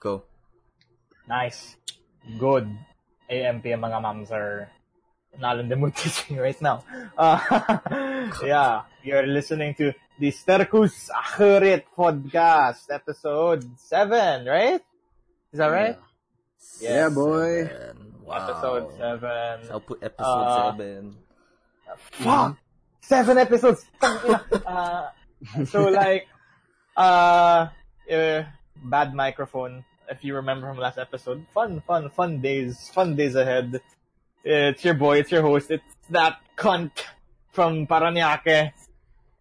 Go. Nice. Good. AM, PM mga moms are not in the mood teaching right now. Uh, yeah, you're listening to the Sterkus Acherit podcast, episode 7, right? Is that right? Yeah, boy. Seven. Wow. Episode 7. I'll put episode Uh, seven. Fuck! Seven episodes! uh, so like, uh, uh, bad microphone. If you remember from last episode, fun, fun, fun days, fun days ahead. It's your boy, it's your host, it's that cunt from Paranaque,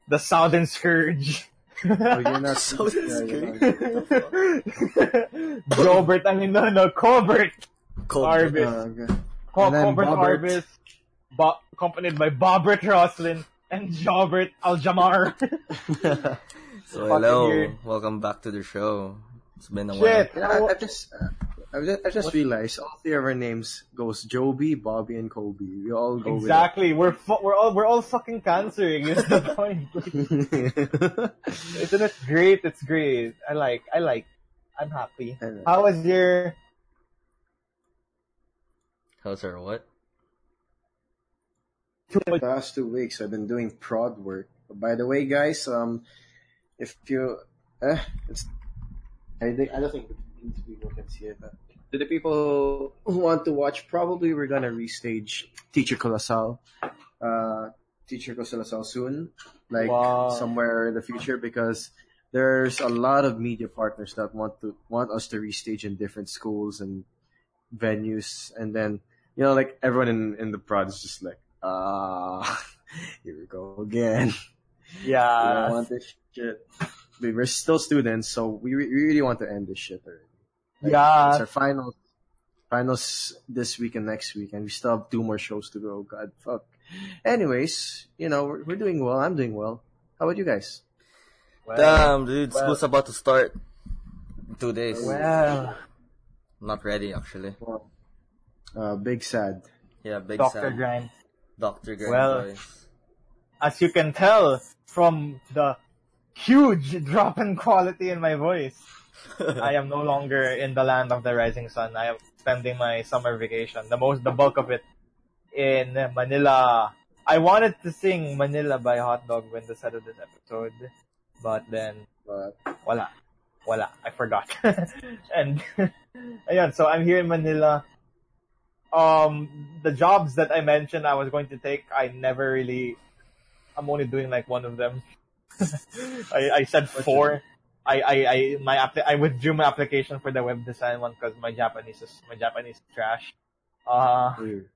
the Southern Scourge. Oh, you're not So yeah, this you're guy. I mean, no, no, Colbert. Cold. Arbis. Oh, okay. Co- Colbert Bobbert. Arbis, Bo- accompanied by Bobbert Roslin and Jobert Aljamar. So hello, weird. welcome back to the show. It's been a Shit! You know, I, I just, uh, I just, I just realized all three of our names goes Joby, Bobby, and Kobe. We all go Exactly. We're fu- we're all we're all fucking cancering. Is the point? with it. Isn't it great? It's great. I like. I like. I'm happy. I know. How was your? How's our what? the past two weeks I've been doing prod work. By the way, guys, um, if you, uh, it's, I think I don't think these people can see it. But to the people who want to watch, probably we're gonna restage Teacher Colossal, uh, Teacher Colossal soon, like Wow. somewhere in the future, because there's a lot of media partners that want to want us to restage in different schools and venues, and then you know, like everyone in in the prod is just like, ah, here we go again. we don't Yeah. want this shit. We- We're still students, so we, re- we really want to end this shit already. Like, Yeah. It's our finals, finals this week and next week, and we still have two more shows to go. God, fuck. Anyways, you know, we're, we're doing well. I'm doing well. How about you guys? Well, Damn, dude, well- school's about to start. In two days. well, Not ready, actually. Well, uh, big sad. Yeah, big sad Doctor Sam. Grind. Doctor Grind Well- boys. As you can tell from the huge drop in quality in my voice, I am no longer in the land of the rising sun. I am spending my summer vacation, the most, the bulk of it, in Manila. I wanted to sing Manila by Hot Dog when the set of this episode, but then But wala, wala, I forgot. and ayan, so I'm here in Manila. Um, the jobs that I mentioned I was going to take, I never really. I'm only doing like one of them. I, I said four. I, I, I, my I withdrew my application for the web design one because my Japanese is, my Japanese is trash. Uh, weird.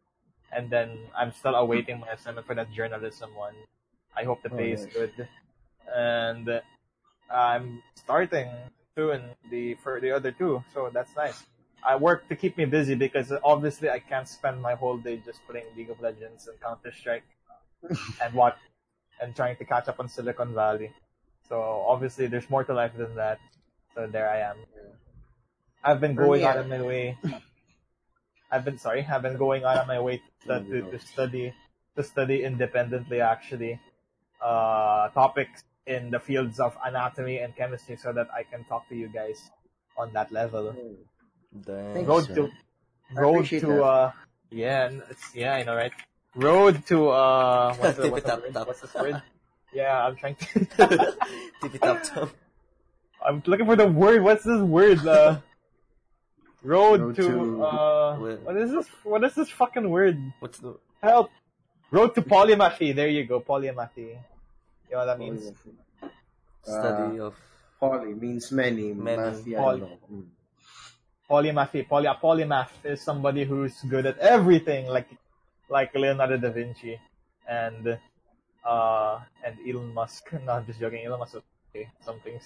and then I'm still awaiting my assignment for that journalism one. I hope the Oh, pay is nice. good. And uh, I'm starting soon the for the other two, so that's nice. I work to keep me busy because obviously I can't spend my whole day just playing League of Legends and Counter Strike and what and trying to catch up on Silicon Valley. So obviously there's more to life than that. So there I am. I've been going me, out I- of my way. I've been sorry. I've been going out of my way to, to, to study to study independently. Actually, uh, topics in the fields of anatomy and chemistry, so that I can talk to you guys on that level. Damn. Thanks. Road sir. to I road to that. uh yeah n- it's, yeah I know right. Road to uh what's the, what's, the word? what's this word? Yeah, I'm trying to. Tip it up, Tom. I'm looking for the word. What's this word? Uh, road, Road to, to- uh, Where? what is this? What is this fucking word? What's the... Help! Road to polymathy. There you go, polymathy. You know what that means? Study of... Poly means many. Many. Math, yeah, I Poly. don't know. Mm. Polymathy. Poly a polymath is somebody who's good at everything, like like Leonardo da Vinci and uh and Elon Musk. No, I'm just joking. Elon Musk okay. Some things.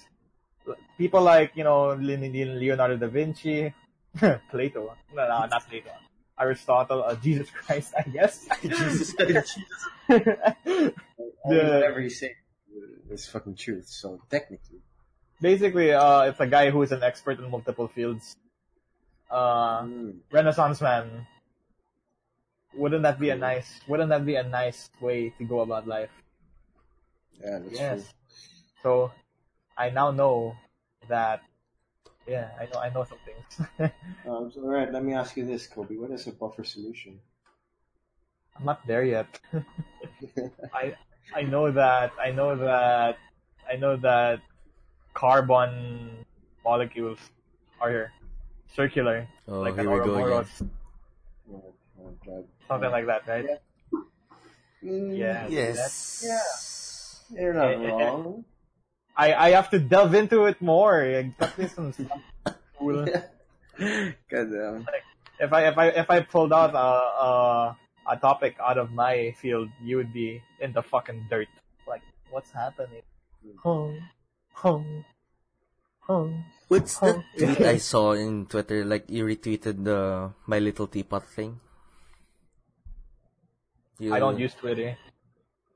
People like you know Le- Le- Leonardo da Vinci, Plato. No, no, not Plato. Aristotle, uh, Jesus Christ, I guess. Jesus The- Whatever you say is fucking truth. So technically, Basically, uh, it's a guy who is an expert in multiple fields. Uh, Mm. Renaissance man. Wouldn't that be a nice? Wouldn't that be a nice way to go about life? yeah, that's Yes. true. So, I now know that Yeah, I know. I know some things. Um, so, all right, let me ask you this, Kobe. What is a buffer solution? I'm not there yet. I I know that I know that I know that carbon molecules are circular, Oh, like here an we go again. Oh, oh, God. something like that, right? Mm, Yeah. Yes. Yeah. You're not wrong. I I have to delve into it more. Like, got me some stuff. Cool. God damn. If I if I if I pulled out a a, a topic out of my field, you would be in the fucking dirt. Like, what's happening? Hung, hung, hung. What's Oh, the tweet. I saw in Twitter? Like you retweeted the My Little Teapot thing. You, I don't use Twitter.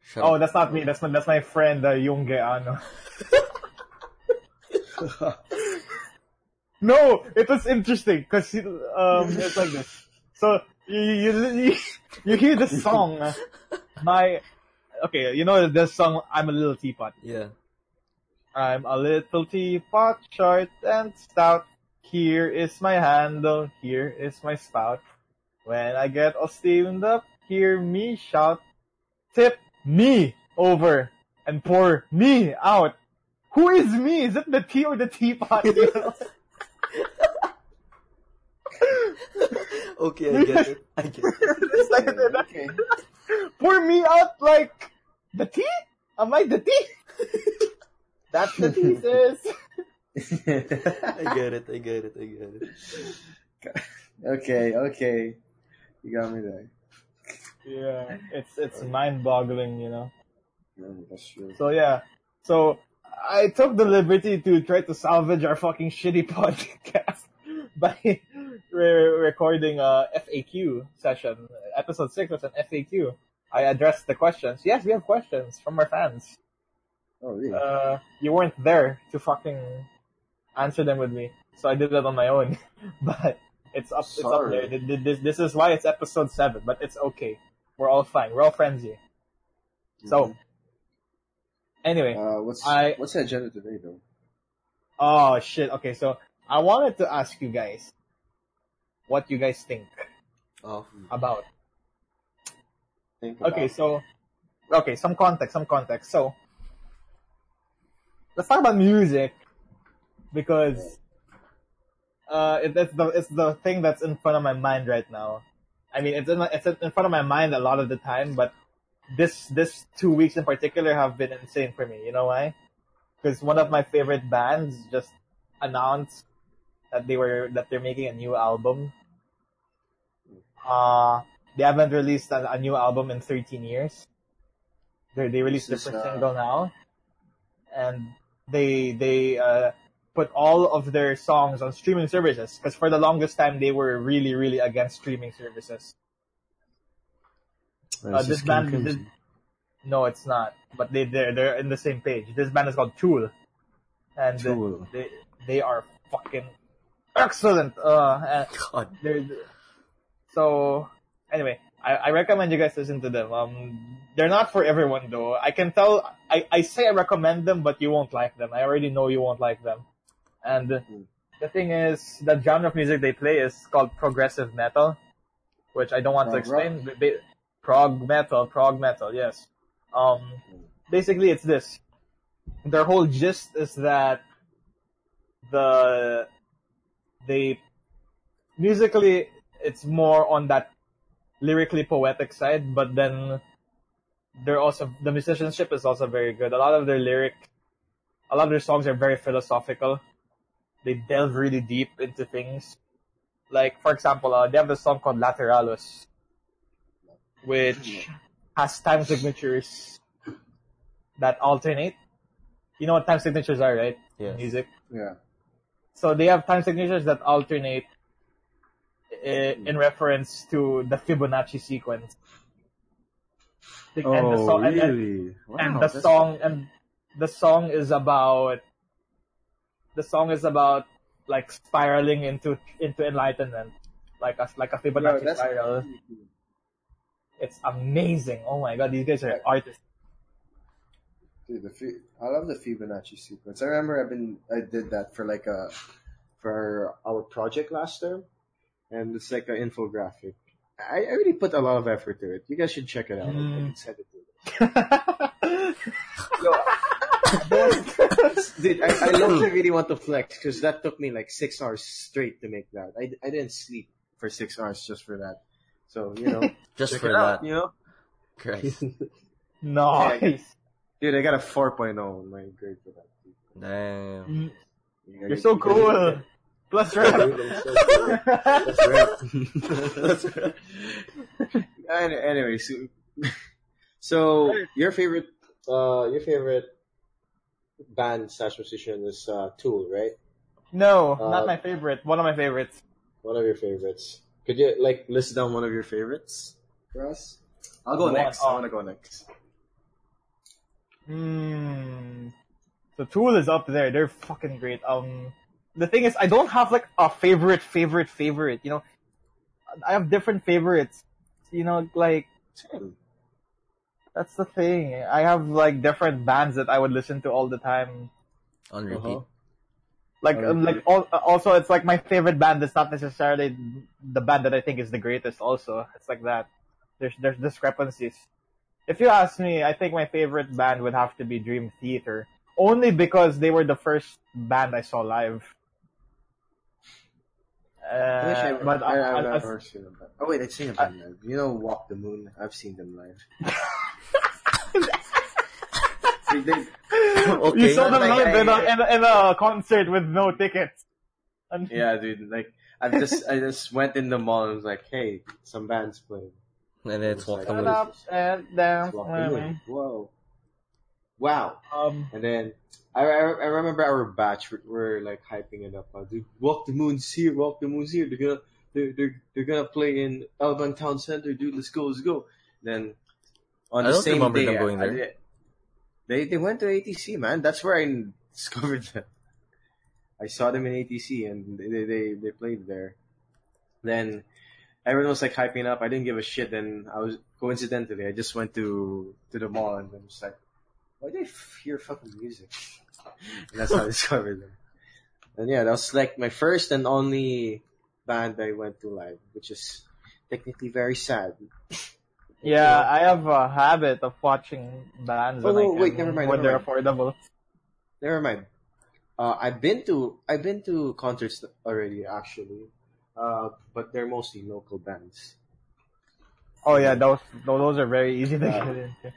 Shut Oh, up. that's not me. That's my that's my friend uh, Yunge Ano. No, it was interesting because um, it's like this. So you you you, you hear the song, uh, my okay, you know the song "I'm a Little Teapot." Yeah. I'm a little teapot, short and stout. Here is my handle, here is my spout. When I get all steamed up, hear me shout, tip me over and pour me out. Who is me? Is it the tea or the teapot? Okay, I get it. I get it. Like, okay. pour me out like the tea? Am I the tea? That's the thesis. I get it. I get it. I get it. okay, okay. You got me there. Yeah, it's it's mind-boggling, you know. No, that's true. So yeah, so I took the liberty to try to salvage our fucking shitty podcast by re- recording a FAQ session. Episode six was an FAQ. I addressed the questions. Yes, we have questions from our fans. Oh, really? Uh, you weren't there to fucking answer them with me, so I did that on my own. but it's up, it's up Sorry. there. Th- th- This, this is why it's episode seven, but it's okay. We're all fine. We're all friends here. So, anyway, uh, what's I- what's the agenda today, though? Oh shit. Okay, so I wanted to ask you guys what you guys think Oh. about. Think Okay, so okay, some context, some context. So let's talk about music because uh, it, it's the it's the thing that's in front of my mind right now. I mean, it's in my, it's in front of my mind a lot of the time, but this this two weeks in particular have been insane for me. You know why? Because one of my favorite bands just announced that they were that they're making a new album. Uh they haven't released a, a new album in 13 years. They they released their This first uh, single now, and they they uh, put all of their songs on streaming services because for the longest time they were really really against streaming services. Uh, this band, this, no, it's not. But they they're they're in the same page. This band is called Tool, and Tool. they they are fucking excellent. Uh, God. they're, so anyway, I, I recommend you guys listen to them. Um, they're not for everyone though. I can tell. I, I say I recommend them, but you won't like them. I already know you won't like them. And the thing is, the genre of music they play is called progressive metal, which I don't want to Prog rock? explain. Prog metal, prog metal, yes. Um, basically it's this. Their whole gist is that the they musically it's more on that lyrically poetic side, but then they're also the musicianship is also very good. A lot of their lyric, a lot of their songs are very philosophical. They delve really deep into things. Like for example, uh, they have a song called Lateralus, which has time signatures that alternate. You know what time signatures are, right? Yes. Music. Yeah. So they have time signatures that alternate i- in reference to the Fibonacci sequence. The- and the Oh, song, and- and- really? and the song and the song is about the song is about like spiraling into into enlightenment, like a like a Fibonacci that's spiral. It's amazing. Oh my god, these guys are artists. Dude, the Fi- I love the Fibonacci sequence. I remember I've been I did that for like a for our project last term, and it's like an infographic. I, I really put a lot of effort to it. You guys should check it out. I mm. can send it to you. Yo, Dude, I, I literally really want to flex because that took me like six hours straight to make that. I, I didn't sleep for six hours just for that. So, you know, Just for it out, that. you know? Christ. nice. Dude, I got a 4.0 on my grade for that. Damn. You're so cool. Plus rep. That's right. That's right. Anyway, so, so your favorite, uh, your favorite band slash musician is uh, Tool, right? No, Uh, not my favorite. One of my favorites. One of your favorites. Could you like list down one of your favorites for us? I'll go One, next. I want to go next. Hmm. So Tool is up there. They're fucking great. Um, the thing is, I don't have like a favorite, favorite, favorite. You know, I have different favorites. You know, like Same. That's the thing. I have like different bands that I would listen to all the time. On repeat. Uh-huh. Like, um, like al- also, it's like my favorite band. It's not necessarily the band that I think is the greatest. Also, it's like that. There's there's discrepancies. If you ask me, I think my favorite band would have to be Dream Theater, only because they were the first band I saw live. Uh, I wish I, but I, I, I- I've I- never seen them. live. Oh wait, I've seen them live. You know, Walk the Moon. I've seen them live. They- they- Okay. you saw them Like, live in I- a, in, a, in a concert with no tickets. And yeah, dude. Like I just I just went in the mall and was like, hey, some bands playing. And then it's Walk the Shut Moon. up and down. It's Walk the Moon. Whoa. Wow. Um, And then I, I, I remember our batch were, were like hyping it up. Uh, Dude, Walk the Moon's here. Walk the Moon's here. They're gonna they're they're, they're gonna play in Alabang Town Center. Dude, let's go, let's go. Then on I the don't same remember day, them going I- I there. did- they they went to ATC, man. That's where I discovered them. I saw them in ATC and they they, they played there. Then everyone was like hyping up. I didn't give a shit. Then I was coincidentally I just went to to the mall and I'm just like, why do I hear fucking music? And that's how I discovered them. And yeah, that was like my first and only band I went to live, which is technically very sad. Yeah, I have a habit of watching bands Oh, when, no, wait, never mind, when never they're affordable. Never mind. Uh, I've been to I've been to concerts already actually, uh, but they're mostly local bands. Oh yeah, those those are very easy to Yeah. get into.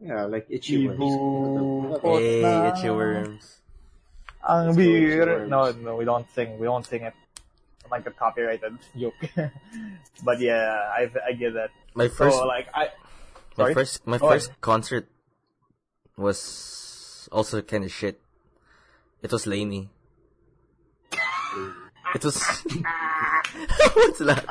Yeah, like Itchy Worms. Hey, itchy worms. Ang Let's go, Itchy bir. Worms. No, no, we don't sing. We don't sing it. I might get copyrighted. Joke. but yeah, I I get that. My first, so like I. my first, my Go first concert was also kind of shit. It was LANY. It was. What's that?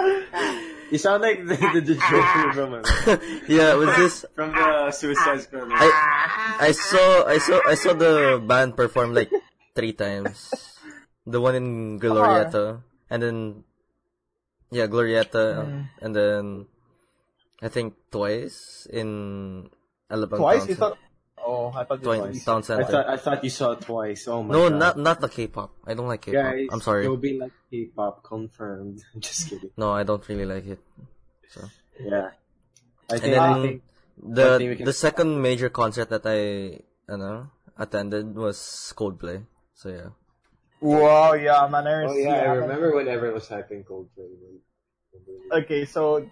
You sound like the, the, the joke from uh, yeah, it was this. from the Suicide Squad. I I saw I saw I saw the band perform like three times. The one in Glorieta, and then yeah, Glorieta, Mm. and then I think twice in Alabang Twice Town you Center. thought? Oh, I thought you Twice, twice. Town I thought I thought you saw it twice. Oh my no, god. not not the K-pop. I don't like K-pop. Guys, I'm sorry. You'll be like K-pop confirmed. I'm just kidding. No, I don't really like it. Yeah. I And think, then I think the thing we can- the second major concert that I you know attended was Coldplay. So yeah. Wow, yeah, man. I Oh yeah, I haven't- remember when everyone was hyping Coldplay. Okay, so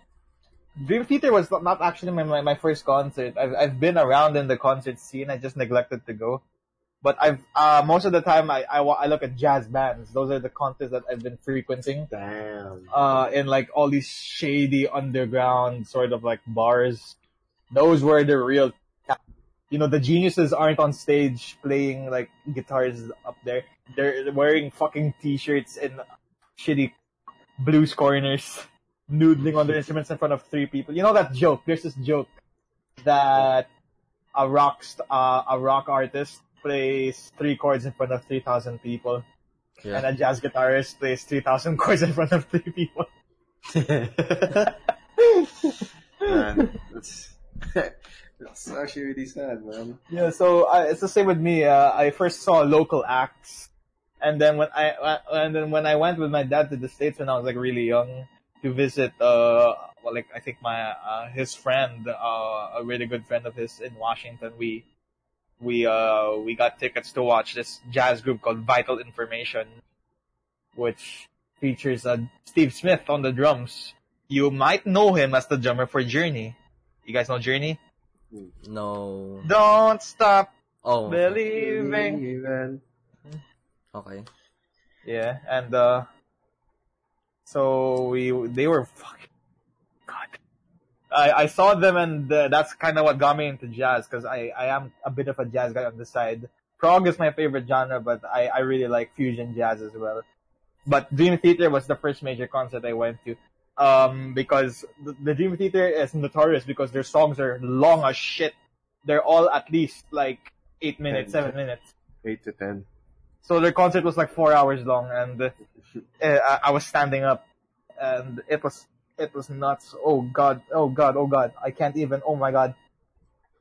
Dream Theater was not- actually my, my my first concert. I've I've been around in the concert scene. I just neglected to go. But I've uh most of the time I I, I look at jazz bands. Those are the concerts that I've been frequenting. Damn. Uh, in like all these shady underground sort of like bars. Those were the real. You know, the geniuses aren't on stage playing like guitars up there. They're wearing fucking t-shirts in shitty blues corners, noodling on their instruments in front of three people. You know that joke? There's this joke that a rock st- uh, a rock artist plays three chords in front of three thousand people, and a jazz guitarist plays three thousand chords in front of three people. man, that's that's actually really sad, man. Yeah, so uh, it's the same with me. Uh, I first saw local acts, And then when I uh, and then when I went with my dad to the states when I was like really young to visit, uh, well, like I think my uh, his friend, uh, a really good friend of his in Washington, we we uh we got tickets to watch this jazz group called Vital Information, which features uh, Steve Smith on the drums. You might know him as the drummer for Journey. You guys know Journey? No. Don't stop Oh. believing. Okay. Yeah, and uh, so we they were fucking God. I I saw them and uh, that's kind of what got me into jazz because I I am a bit of a jazz guy on the side. Prog is my favorite genre, but I I really like fusion jazz as well. But Dream Theater was the first major concert I went to. Um, because the, the Dream Theater is notorious because their songs are long as shit. They're all at least like eight minutes, Ten. seven minutes. Eight to ten. So their concert was like four hours long, and uh, I, I was standing up, and it was it was nuts. Oh god, oh god, oh god, I can't even. Oh my god.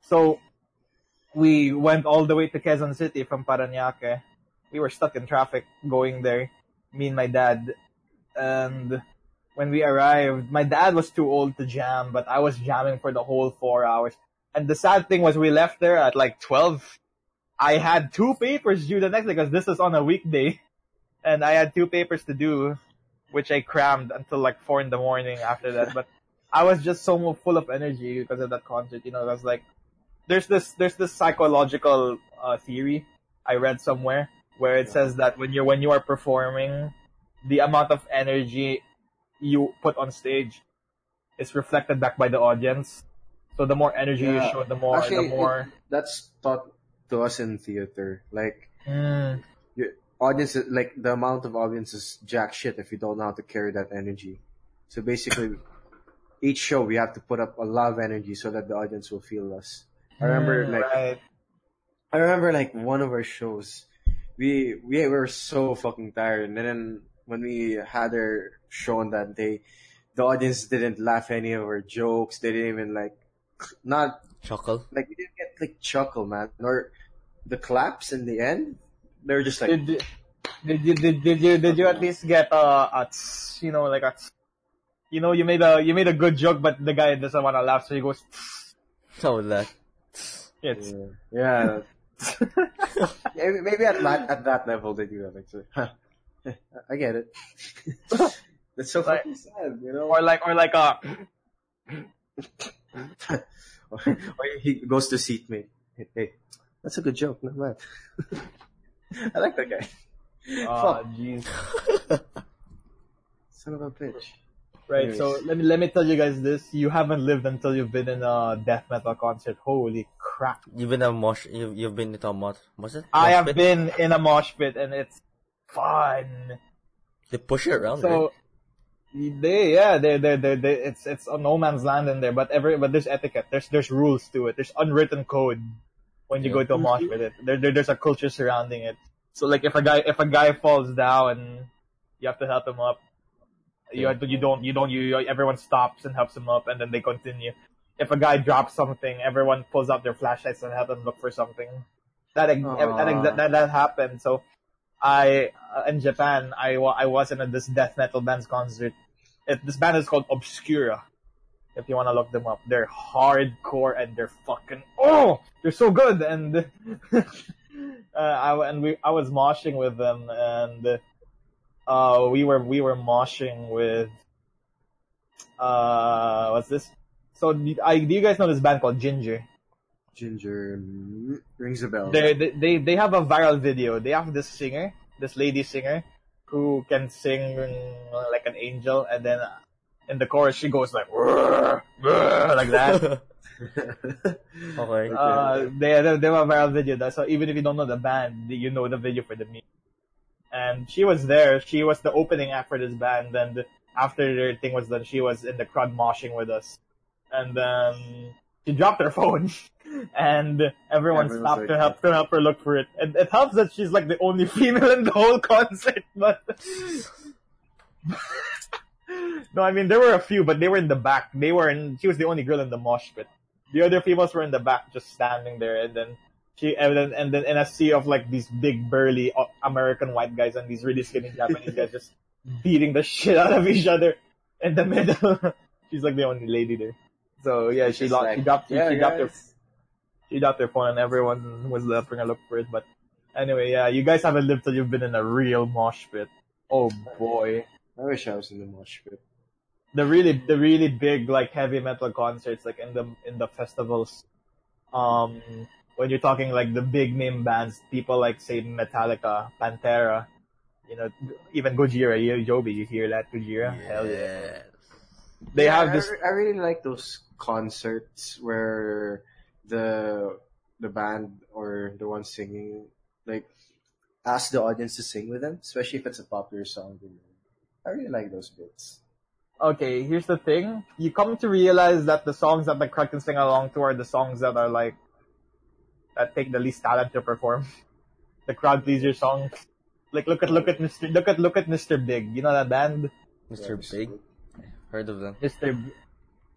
So we went all the way to Quezon City from Paranaque. We were stuck in traffic going there, me and my dad, and when we arrived, my dad was too old to jam, but I was jamming for the whole four hours. And the sad thing was we left there at like 12 I had two papers due the next day because this was on a weekday, and I had two papers to do, which I crammed until like four in the morning after that. But I was just so full of energy because of that concert. You know, I was like, there's this there's this psychological uh, theory I read somewhere where it says that when you're when you are performing, the amount of energy you put on stage is reflected back by the audience. So the more energy you show, the more Actually, the more. That's taught to us in theater. Like Mm. audience, like the amount of audience is jack shit if you don't know how to carry that energy. So basically, each show we have to put up a lot of energy so that the audience will feel us. I remember Mm, like right. I remember like one of our shows, we we were so fucking tired, and then when we had our show on that day, the audience didn't laugh any of our jokes. They didn't even like, not Chuckle. like we didn't get like chuckle, man, or the claps in the end. They're just like, Did, did you did, did you did you at least get uh, a tss, you know like a tss? you know you made a you made a good joke but the guy doesn't want to laugh so he goes tss. Oh, that. it's yeah, yeah. Maybe maybe at that at that level they do that. Like, so, huh, I get it. That's so Like- fucking sad, you know. or like or like uh or he goes to seatmate. Hey, hey, that's a good joke, not bad. I like that guy. Ah, Fuck, jeez son of a bitch. right so let me let me tell you guys this you haven't lived until you've been in a death metal concert holy crap You've been a mosh. You've, you've been in a mosh. Was it? I have pit? been in a mosh pit and it's fun They push it around. right? So they yeah they they they they it's it's a no man's land in there, but every but there's etiquette. There's there's rules to it. There's unwritten code when you Yeah. go to a mosh with it. There, there there's a culture surrounding it. So like if a guy if a guy falls down, and you have to help him up. You have to, you don't you don't you everyone stops and helps him up and then they continue. If a guy drops something, everyone pulls out their flashlights and help him look for something. That ex- that, ex- that that happened. So I uh, in Japan, I I was in a, this death metal band's concert. It, this band is called Obscura. If you want to look them up, they're hardcore and they're fucking oh, they're so good. And uh, I and we I was moshing with them, and uh, we were we were moshing with uh, what's this? So do- I do you guys know this band called Jinjer? Jinjer mm, rings a bell. they they they have a viral video. They have this singer, this lady singer, who can sing like an angel, and then in the chorus she goes like "Rrr, rrr," like that. okay. uh, they they they have a viral video. That, so even if you don't know the band, you know the video for the meme. And she was there. She was the opening act for this band. And after their thing was done, she was in the crowd moshing with us. And then she dropped her phone, and everyone Everyone's stopped like- to help to help her look for it. And it helps that she's like the only female in the whole concert. But no, I mean there were a few, but they were in the back. They were in. She was the only girl in the mosh pit. The other females were in the back, just standing there. And then She and then and then in a sea of like these big burly uh, American white guys and these really skinny Japanese guys just beating the shit out of each other in the middle. She's like the only lady there. So yeah, she lost. like, she dropped. yeah, she dropped her. She dropped her phone, and everyone was left to look for it. But anyway, yeah, you guys haven't lived till you've been in a real mosh pit. Oh boy, I wish I was in the mosh pit. The really the really big like heavy metal concerts like in the in the festivals. Um, when you're talking like the big name bands, people like say Metallica, Pantera, you know, even Gojira, you, Joby, you hear that Gojira? Hell yeah. They Yeah, have I this. re- I, really like those concerts where the the band or the one singing like ask the audience to sing with them, especially if it's a popular song. I really like those bits. Okay, here's the thing. You come to realize that the songs that the crowd can sing along to are the songs that are like, that take the least talent to perform. The crowd pleaser songs. Like look at, look at Mr. Look at, look at Mr. Big. You know that band? Mr. Big? Heard of them. Mr. B-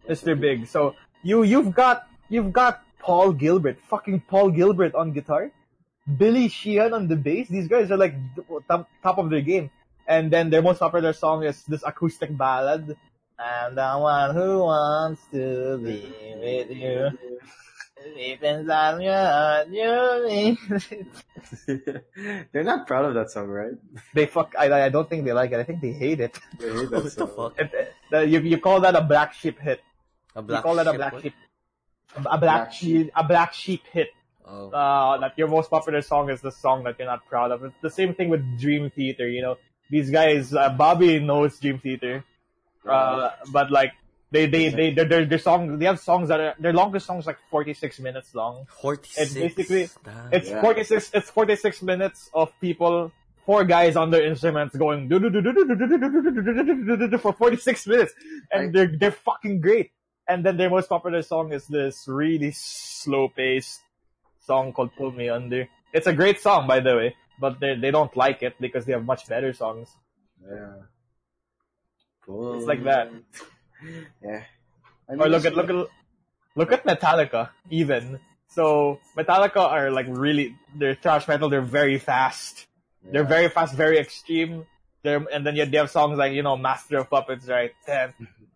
Mr. Big. So you, you've got, you've got Paul Gilbert, fucking Paul Gilbert on guitar. Billy Sheehan on the bass. These guys are like top, top of their game. And then their most popular song is this acoustic ballad. I'm the one who wants to be with you. Deep inside your heart, you mean. They're not proud of that song, right? they fuck, I, I don't think they like it. I think they hate it. They hate that What the fuck? It- it- you, you call that a black sheep hit. A black You call that a black what? sheep. A black, Black sheep, a black sheep hit. Oh. uh, that your most popular song is the song that you're not proud of. It's the same thing with Dream Theater, you know. These guys, uh, Bobby knows Dream Theater, uh, but like, they, they, they, their, their, their song, they have songs that are, their longest songs like 46 minutes long. 46. It's basically- Damn. It's Yeah. 46, it's 46 minutes of people, four guys on their instruments going for 46 minutes. And I- they're, they're fucking great. And then their most popular song is this really slow paced song called Pull Me Under. It's a great song, by the way, but they, they don't like it because they have much better songs. Yeah. Cool. It's like that. Yeah. I Or look at, look at, look at Metallica, even. So, Metallica are like really, they're thrash metal, they're very fast. They're very fast, very extreme. They're, and then you they have songs like, you know, Master of Puppets, right? Tan,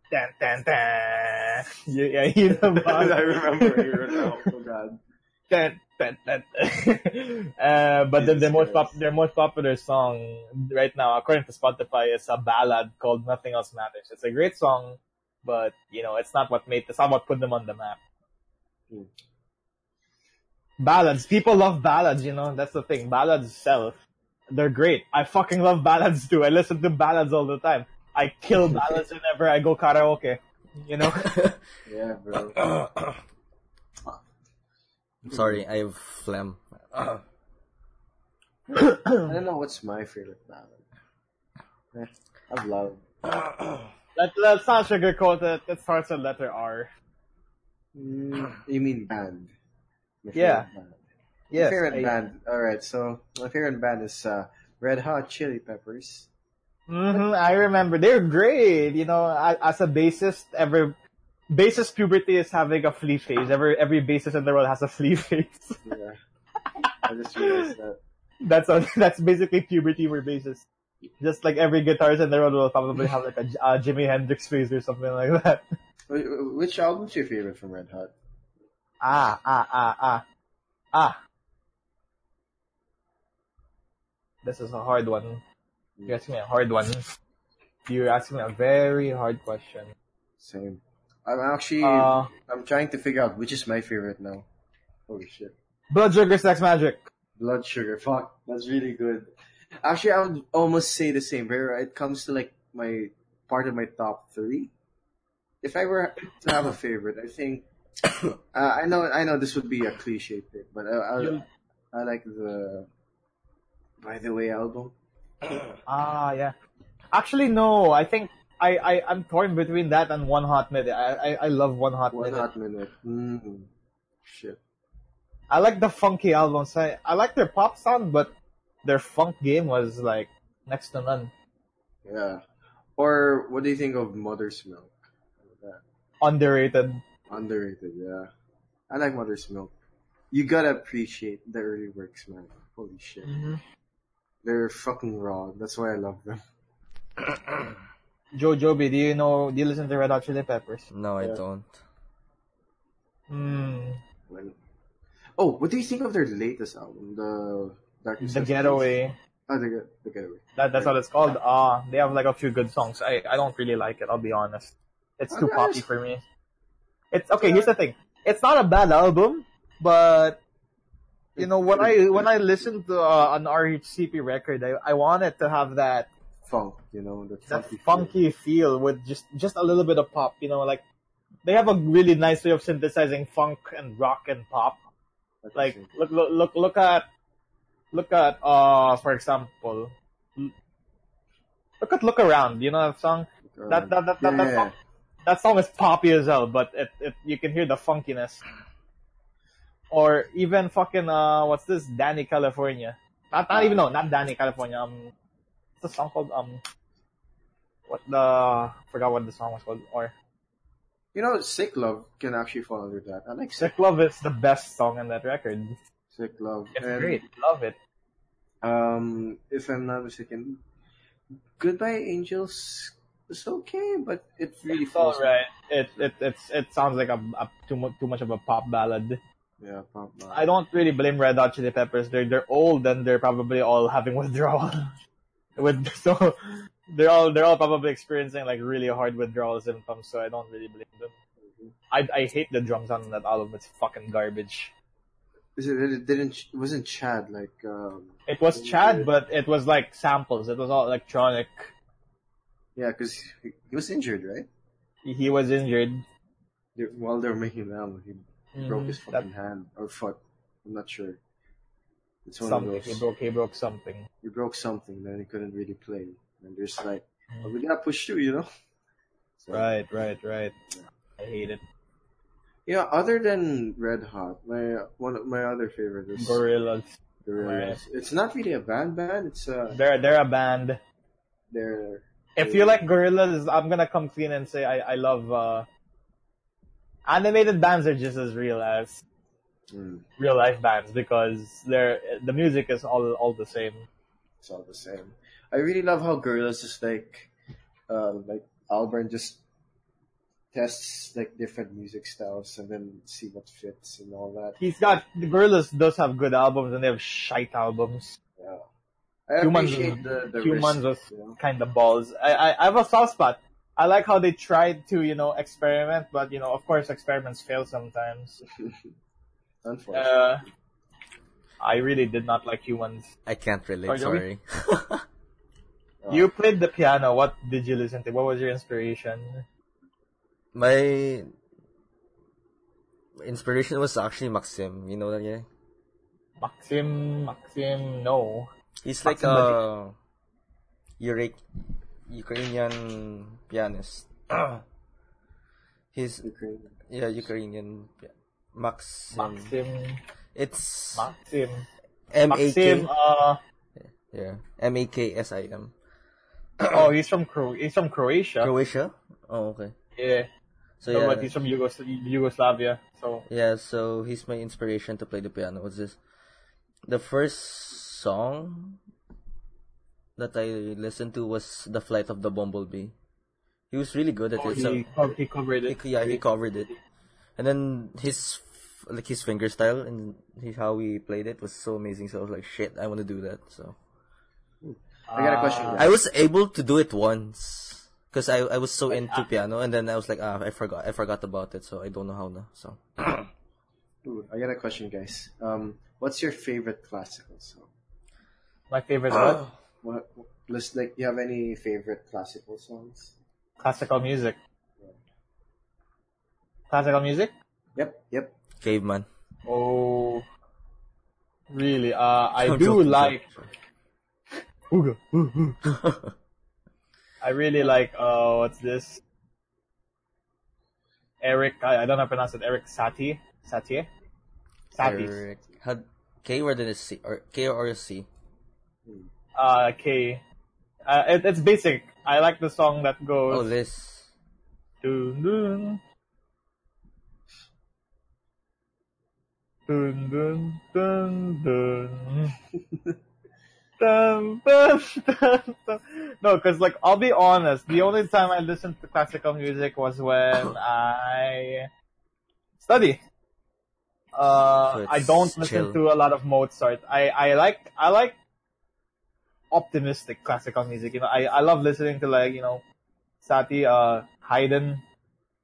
tan, tan, tan. Yeah, yeah, you know, I remember you now. Oh god. Tan, tan, tan, tan. uh, but then Jesus their most, pop, their most popular song right now, according to Spotify, is a ballad called Nothing Else Matters. It's a great song, but, you know, it's not what made, it's not what put them on the map. Hmm. Ballads. People love ballads, you know, that's the thing. Ballads sell. They're great. I fucking love ballads too. I listen to ballads all the time. I kill ballads whenever I go karaoke. You know? Yeah, bro. I'm sorry, I have phlegm. I don't know what's my favorite ballad. Eh, I've loved. Let, let's not sugarcoat it. It starts with letter R. Mm, you mean band? My Yeah. favorite Band. Yes. my favorite I- band. All right, so my favorite band is uh, Red Hot Chili Peppers. hmm I remember. They're great. You know, as a bassist, every bassist puberty is having a Flea phase. Every every bassist in the world has a Flea phase. Yeah. I just realized that. that's a, that's basically puberty for bassists. Just like every guitarist in the world will probably have like a uh, Jimi Hendrix phase or something like that. Wh- wh- Which album's your favorite from Red Hot? Ah, ah, ah, ah. Ah. This is a hard one. You're asking me a hard one. You're asking me a very hard question. Same. I'm actually Uh, I'm trying to figure out which is my favorite now. Holy shit. Blood Sugar Sex Magik. Blood Sugar. Fuck, that's really good. Actually, I would almost say the same. Where it comes to like my part of my top three. If I were to have a favorite, I think uh, I know I know this would be a cliche pick, but I I, You- I like the By the Way album. Ah, yeah. Actually, no. I think I, I, I'm torn between that and One Hot Minute. I, I, I love One Hot One Minute. Hot Minute. Mm. Shit. I like the funky albums. I, I like their pop sound, but their funk game was like next to none. Yeah. Or what do you think of Mother's Milk? Underrated. Underrated, yeah. I like Mother's Milk. you gotta appreciate the early works, man. Holy shit. Mm-hmm. They're fucking raw. That's why I love them. Joe Joby, do you know? Do you listen to Red Hot Chili Peppers? No, I Yeah. don't. Hmm. When... Oh, what do you think of their latest album, the Darkest The Hours? Getaway. Oh, the, Get- the Getaway. That, that's what it's called. Uh, they have like a few good songs. I, I don't really like it, I'll be honest. It's too Okay. poppy for me. It's, okay, here's the thing. It's not a bad album, but, you know, when I, when I listen to uh, an RHCP record, I, I want it to have that, Funk, you know, the that funky. feel. funky feel with just, just a little bit of pop, you know, like, they have a really nice way of synthesizing funk and rock and pop. That's Like, look, look, look, look at, look at, uh, for example, look at Look Around, you know that song? That, that, that, that, Yeah, that, song, that song is poppy as hell, but it, it, you can hear the funkiness. Or even fucking, uh, what's this? Dani California. Not, not even, no, not Dani California, um, what's the song called? Um, what the, I forgot what the song was called, or, You know, Sick Love can actually fall under that. I like Sick, Sick Love is the best song on that record. Sick Love. It's And, great, love it. Um, if I'm not mistaken, Goodbye Angels is okay, but it really It's falls. alright. It, it, it's, it sounds like a, a too much, too much of a pop ballad. Yeah, pop. uh, I don't really blame Red Hot Chili Peppers. They're they're old and they're probably all having withdrawal. With so they're all they're all probably experiencing like really hard withdrawal symptoms. So I don't really blame them. I I hate the drums on that album. It's fucking garbage. Is it, it didn't it wasn't Chad like um It was Chad, but it was like samples. It was all electronic. yeah because he, he was injured right He, he was injured. while they were making the album he broke his Mhm. That- fucking hand or foot I'm not sure it's one something. of He broke. He broke something. he broke something then he couldn't really play and there's like Mhm. well, we gotta push through you know so, Right. Right. Right. I hate it. yeah other than Red Hot my one of my other favorite is Gorillas. Gorillaz. It's not really a band band it's a They're they're a band. they're If you like Gorillaz, I'm gonna come clean and say I, I love uh, animated bands are just as real as mm, real life bands because they're the music is all all the same. It's all the same. I really love how Gorillaz is like, um, like Albert just tests like different music styles and then see what fits and all that. He's got the Gorillaz does have good albums and they have shite albums. Yeah. I Humans, the, the Humanz was you know? kind of balls. I, I I have a soft spot. I like how they tried to you know experiment, but you know of course experiments fail sometimes. Unfortunately. Uh, I really did not like Humanz. I can't relate. Sorry, Sorry. You played the piano. What did you listen to? What was your inspiration? My inspiration was actually Maksim. You know that guy? Maksim, Maksim, no. He's like Maksim a Ura- Ukrainian pianist. He's Ukraine. yeah Ukrainian pi- Maksim. Maksim, It's Maksim, M A Maksim. K Uh, yeah M A K S I M. oh, he's from Cro- he's from Croatia. Croatia. Oh okay. Yeah, So no, yeah. but he's from Yugos- Yugoslavia. So Yeah, so he's my inspiration to play the piano. What's this? The first song that I listened to was "The Flight of the Bumblebee." He was really good at oh, it. he, So co- he covered it. he, yeah, he covered it, and then his f- like his finger style and he, how he played it was so amazing. So I was like, "Shit, I want to do that." So I got a question. Ah, I was able to do it once because I I was so into piano, and then I was like, "Ah, I forgot, I forgot about it." So I don't know how now. So Ooh, I got a question, guys. Um, what's your favorite classical song? my favorite what? What, let's like, you have any favorite classical songs? classical music. Classical music? Yep, yep. caveman. Oh, really? Uh, I I'm do joking, like. sorry. I really like. Uh, what's this? Erik. I, I don't know how to pronounce it. Erik Satie. Satie. Satie. Erik. Had K or then a C or K or a C. Uh, K. Uh, it, it's basic. I like the song that goes. Oh, goes. Liz. Dun, dun. Dun dun dun dun. dun, dun, dun, dun. No, because like I'll be honest, the only time I listened to classical music was when I study. Uh, So I don't listen chill. to a lot of Mozart. I, I like I like optimistic classical music. You know, I, I love listening to like you know, Satie, uh, Haydn.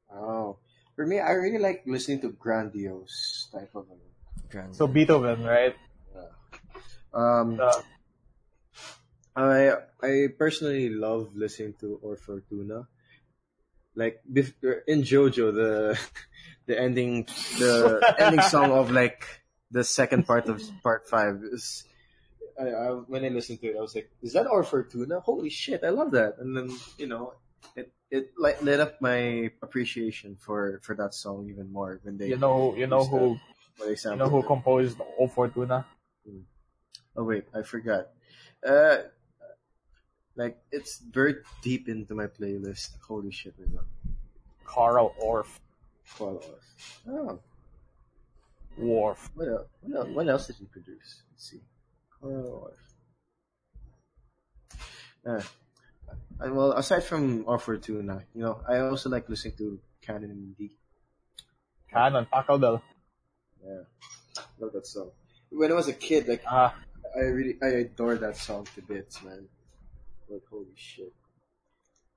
Oh, for me, I really like listening to grandiose type of. Grand. So Beethoven, right? Um, Uh, I I personally love listening to O Fortuna. Like in JoJo, the the ending the ending song of like the second part of part five is. I, I when I listened to it, I was like, "Is that O Fortuna? Holy shit! I love that!" And then you know, it it like lit up my appreciation for for that song even more when they you know, you know use who, when they you know who composed O Fortuna? Oh wait, I forgot. Uh, like it's very deep into my playlist. Holy shit, love Carl Orff. Fall Off. Oh, Worf. what else? What else, what else did he produce? Let's see. Carl Orff. Uh, I, well, aside from O Fortuna, you know, I also like listening to Canon and D. Canon, Pachelbel. Yeah, love that song. When I was a kid, like Ah, I really I adore that song to bits, man. Like holy shit.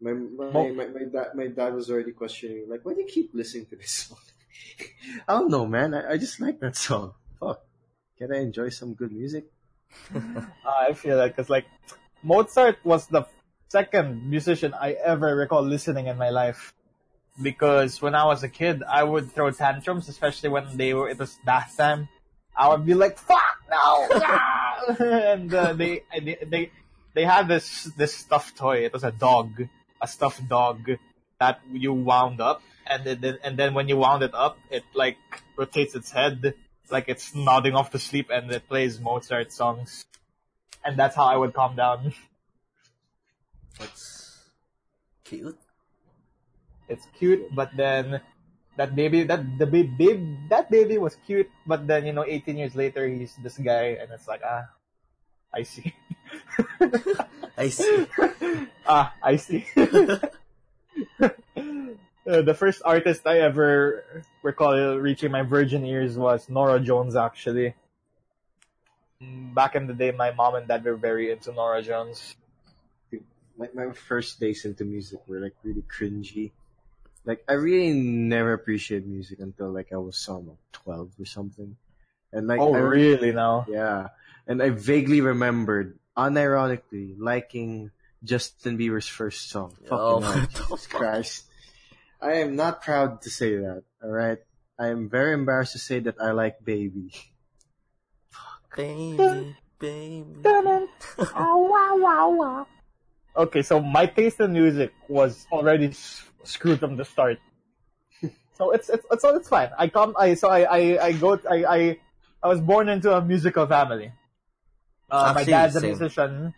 My my, Mo- my, my dad my dad was already questioning like why do you keep listening to this song? I don't know, man. I, I just like that song. Fuck. Can I enjoy some good music? I feel like it's like Mozart was the second musician I ever recall listening in my life. Because when I was a kid, I would throw tantrums, especially when they were it was bath time. I would be like, "Fuck no!" ah!" and uh, they they they they had this this stuffed toy. It was a dog, a stuffed dog that you wound up, and then and then when you wound it up, it like rotates its head like it's nodding off to sleep, and it plays Mozart songs and that's how I would calm down. That's cute. It's cute, but then that baby, that the baby, that baby was cute, but then you know, 18 years later, he's this guy, and it's like ah, I see, I see. ah, I see. Uh, the first artist I ever recall reaching my virgin ears was Norah Jones, actually. Mm, Back in the day, my mom and dad were very into Norah Jones. My my first days into music were like really cringy. Like I really never appreciated music until like I was some twelve or something. And like oh, I really? Now? Yeah. And I vaguely remembered, unironically, liking Justin Bieber's first song. Oh, Fucking hell, Jesus? Christ. I am not proud to say that, alright? I am very embarrassed to say that I like Baby. baby, baby. Okay, so my taste in music was already s- screwed from the start. so it's it's it's, it's fine. I come I so I I, I go I, I I was born into a musical family. Uh, my dad's a musician.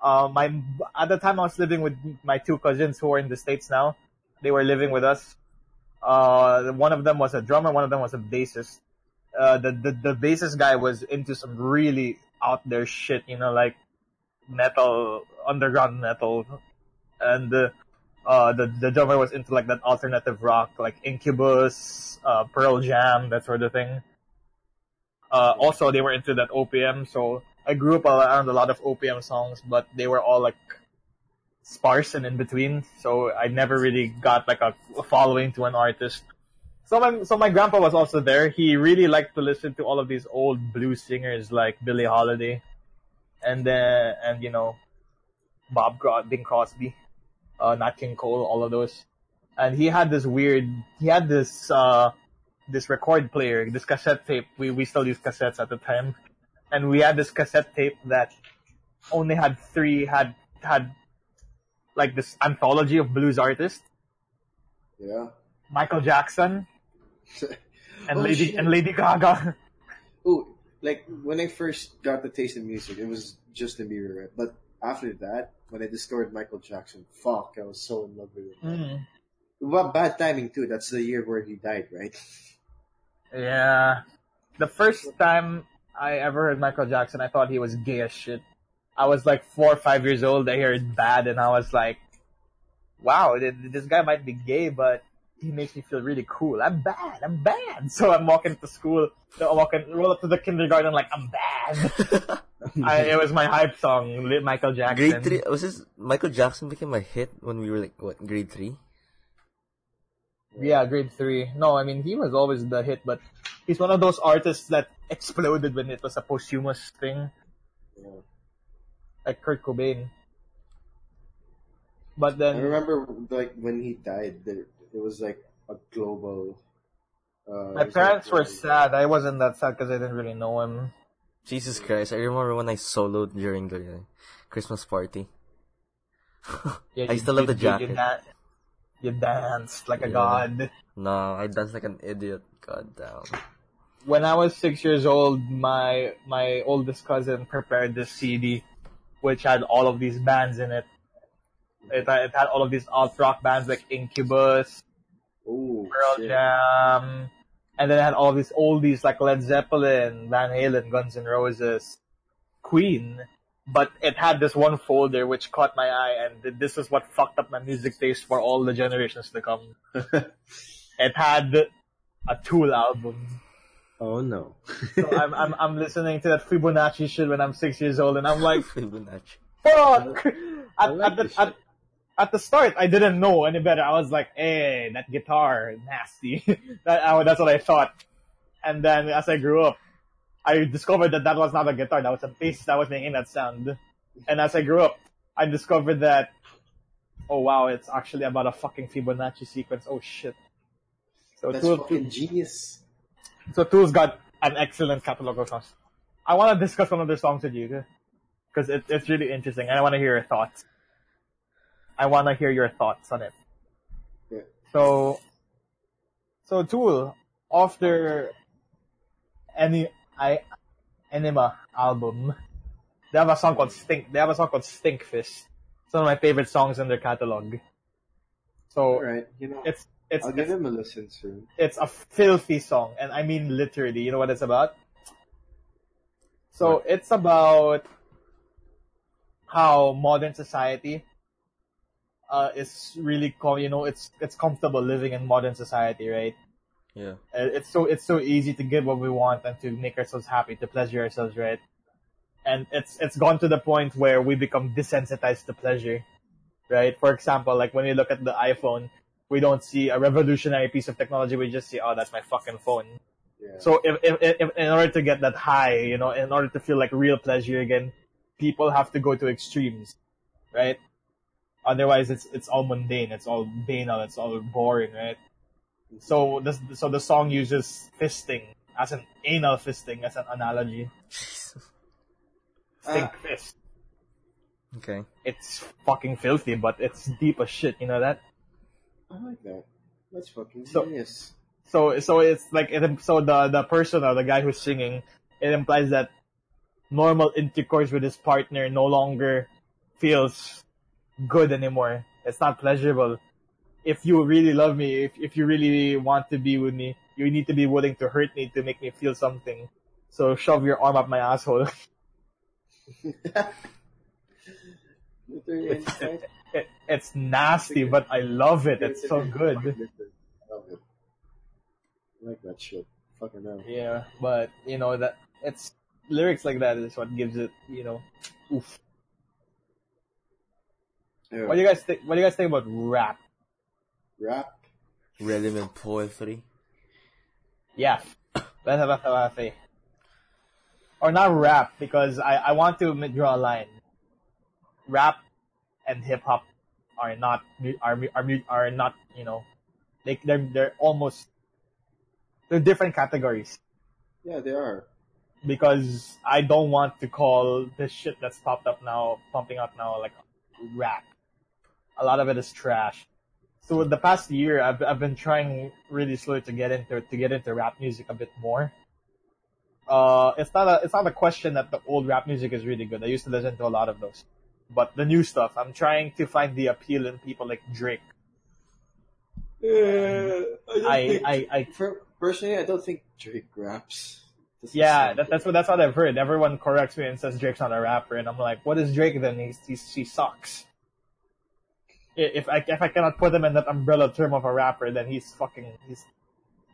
Uh, my at the time I was living with my two cousins who are in the states now. They were living with us. Uh, one of them was a drummer. One of them was a bassist. Uh, the the the bassist guy was into some really out there shit. You know, like metal, underground metal, and uh, uh, the the drummer was into like that alternative rock, like Incubus, uh, Pearl Jam, that sort of thing. Uh, also, they were into that OPM, so I grew up around a lot of OPM songs, but they were all like sparse and in between, so I never really got like a following to an artist. So my so my grandpa was also there. He really liked to listen to all of these old blues singers like Billie Holiday, and then and you know Bob Cro- Bing Crosby, uh, Nat King Cole, all of those. And he had this weird, he had this uh this record player, this cassette tape. We we still use cassettes at the time, and we had this cassette tape that only had three had had like this anthology of blues artists: Yeah. Michael Jackson and Oh, Lady shit. and Lady Gaga. Ooh, like when I first got the taste of music, it was Justin Bieber, right? But after that, when I discovered Michael Jackson, fuck, I was so in love with him. Mm. Well, bad timing too. That's the year where he died, right? Yeah. the first time I ever heard Michael Jackson, I thought he was gay as shit. I was like four or five years old. I heard bad, and I was like, "Wow, this guy might be gay, but he makes me feel really cool. I'm bad. I'm bad." So I'm walking to school. I'm walking, roll up to the kindergarten like I'm bad. I, it was my hype song, Michael Jackson. grade three uh, was this Michael Jackson became a hit when we were like what grade three? Yeah, grade three. No, I mean he was always the hit, but he's one of those artists that exploded when it was a posthumous thing, Yeah. like Kurt Cobain. But then I then, remember like when he died, there it was like a global. Uh, my parents like, were sad. I wasn't that sad because I didn't really know him. Jesus Christ! I remember when I soloed during the uh, Christmas party. Yeah, I you- still have you- the you- You, jacket. you danced like a Yeah. god. No, I danced like an idiot. God damn. When I was six years old, my my oldest cousin prepared this CD, which had all of these bands in it. It, it had all of these alt rock bands like Incubus, Oh, Pearl shit. Jam, and then it had all these oldies like Led Zeppelin, Van Halen, Guns N' Roses, Queen. But it had this one folder which caught my eye, and this is what fucked up my music taste for all the generations to come. It had a Tool album. oh no. So I'm, I'm I'm listening to that Fibonacci shit when I'm six years old, and I'm like, Fibonacci. fuck. I At, like at, the, at, shit. At the start, I didn't know any better. I was like, "Hey, that guitar, nasty." that, I, that's what I thought. And then as I grew up, I discovered that that was not a guitar. That was a bass that was making that sound. And as I grew up, I discovered that, oh wow, it's actually about a fucking Fibonacci sequence. Oh shit. So That's Tool, fucking genius. so Tool's got an excellent catalog of songs. I want to discuss one of their songs with you because it, it's really interesting, and I want to hear your thoughts. I want to hear your thoughts on it. Yeah. So, so Tool, after any I Enema album, they have a song called Stink. They have a song called Stink Fist. It's one of my favorite songs in their catalog. So All right, you know, it's it's I'll give it's, him a listen soon. it's a filthy song, and I mean literally. You know what it's about? So it's about how modern society uh, is really, com- you know, it's it's comfortable living in modern society, right? Yeah. Uh, It's so it's so easy to get what we want and to make ourselves happy, to pleasure ourselves, right? And it's it's gone to the point where we become desensitized to pleasure, right? For example, like when we look at the iPhone, we don't see a revolutionary piece of technology. We just see, oh, that's my fucking phone. Yeah. So if, if, if in order to get that high, you know, in order to feel like real pleasure again, people have to go to extremes, right? Otherwise, it's it's all mundane, it's all banal, it's all boring, right? So the so the song uses fisting as an anal fisting as an analogy. Jesus. Stink Ah. fist. Okay. It's fucking filthy, but it's deep as shit. You know that? I like that. That's fucking So- genius. So so it's like it, so the the person or the guy who's singing, it implies that normal intercourse with his partner no longer feels good anymore. It's not pleasurable. If you really love me, if if you really want to be with me, you need to be willing to hurt me to make me feel something. So shove your arm up my asshole. Literally inside. It, it's nasty, but I love it. It's so good. I love it. I like that shit. Fucking hell. Yeah, but you know that it's lyrics like that is what gives it, you know, oof. Yeah. What do you guys think? What do you guys think about rap? Rap? Rhythm and poetry. Yeah, Basta, basta, basta. or not rap because I I want to draw a line. Rap and hip hop are not are are are not you know, they they're they're almost they're different categories. Yeah, they are. because I don't want to call this shit that's popped up now, pumping up now, like rap. A lot of it is trash. So the past year, I've I've been trying really slowly to get into to get into rap music a bit more. Uh, it's not a it's not a question that the old rap music is really good. I used to listen to a lot of those, but the new stuff, I'm trying to find the appeal in people like Drake. Yeah, I, I think, I I for, personally, I don't think Drake raps. This Yeah, so that, that's what that's what I've heard. Everyone corrects me and says Drake's not a rapper, and I'm like, what is Drake then? He's, he's he sucks. I- If I if I cannot put him in that umbrella term of a rapper, then he's fucking he's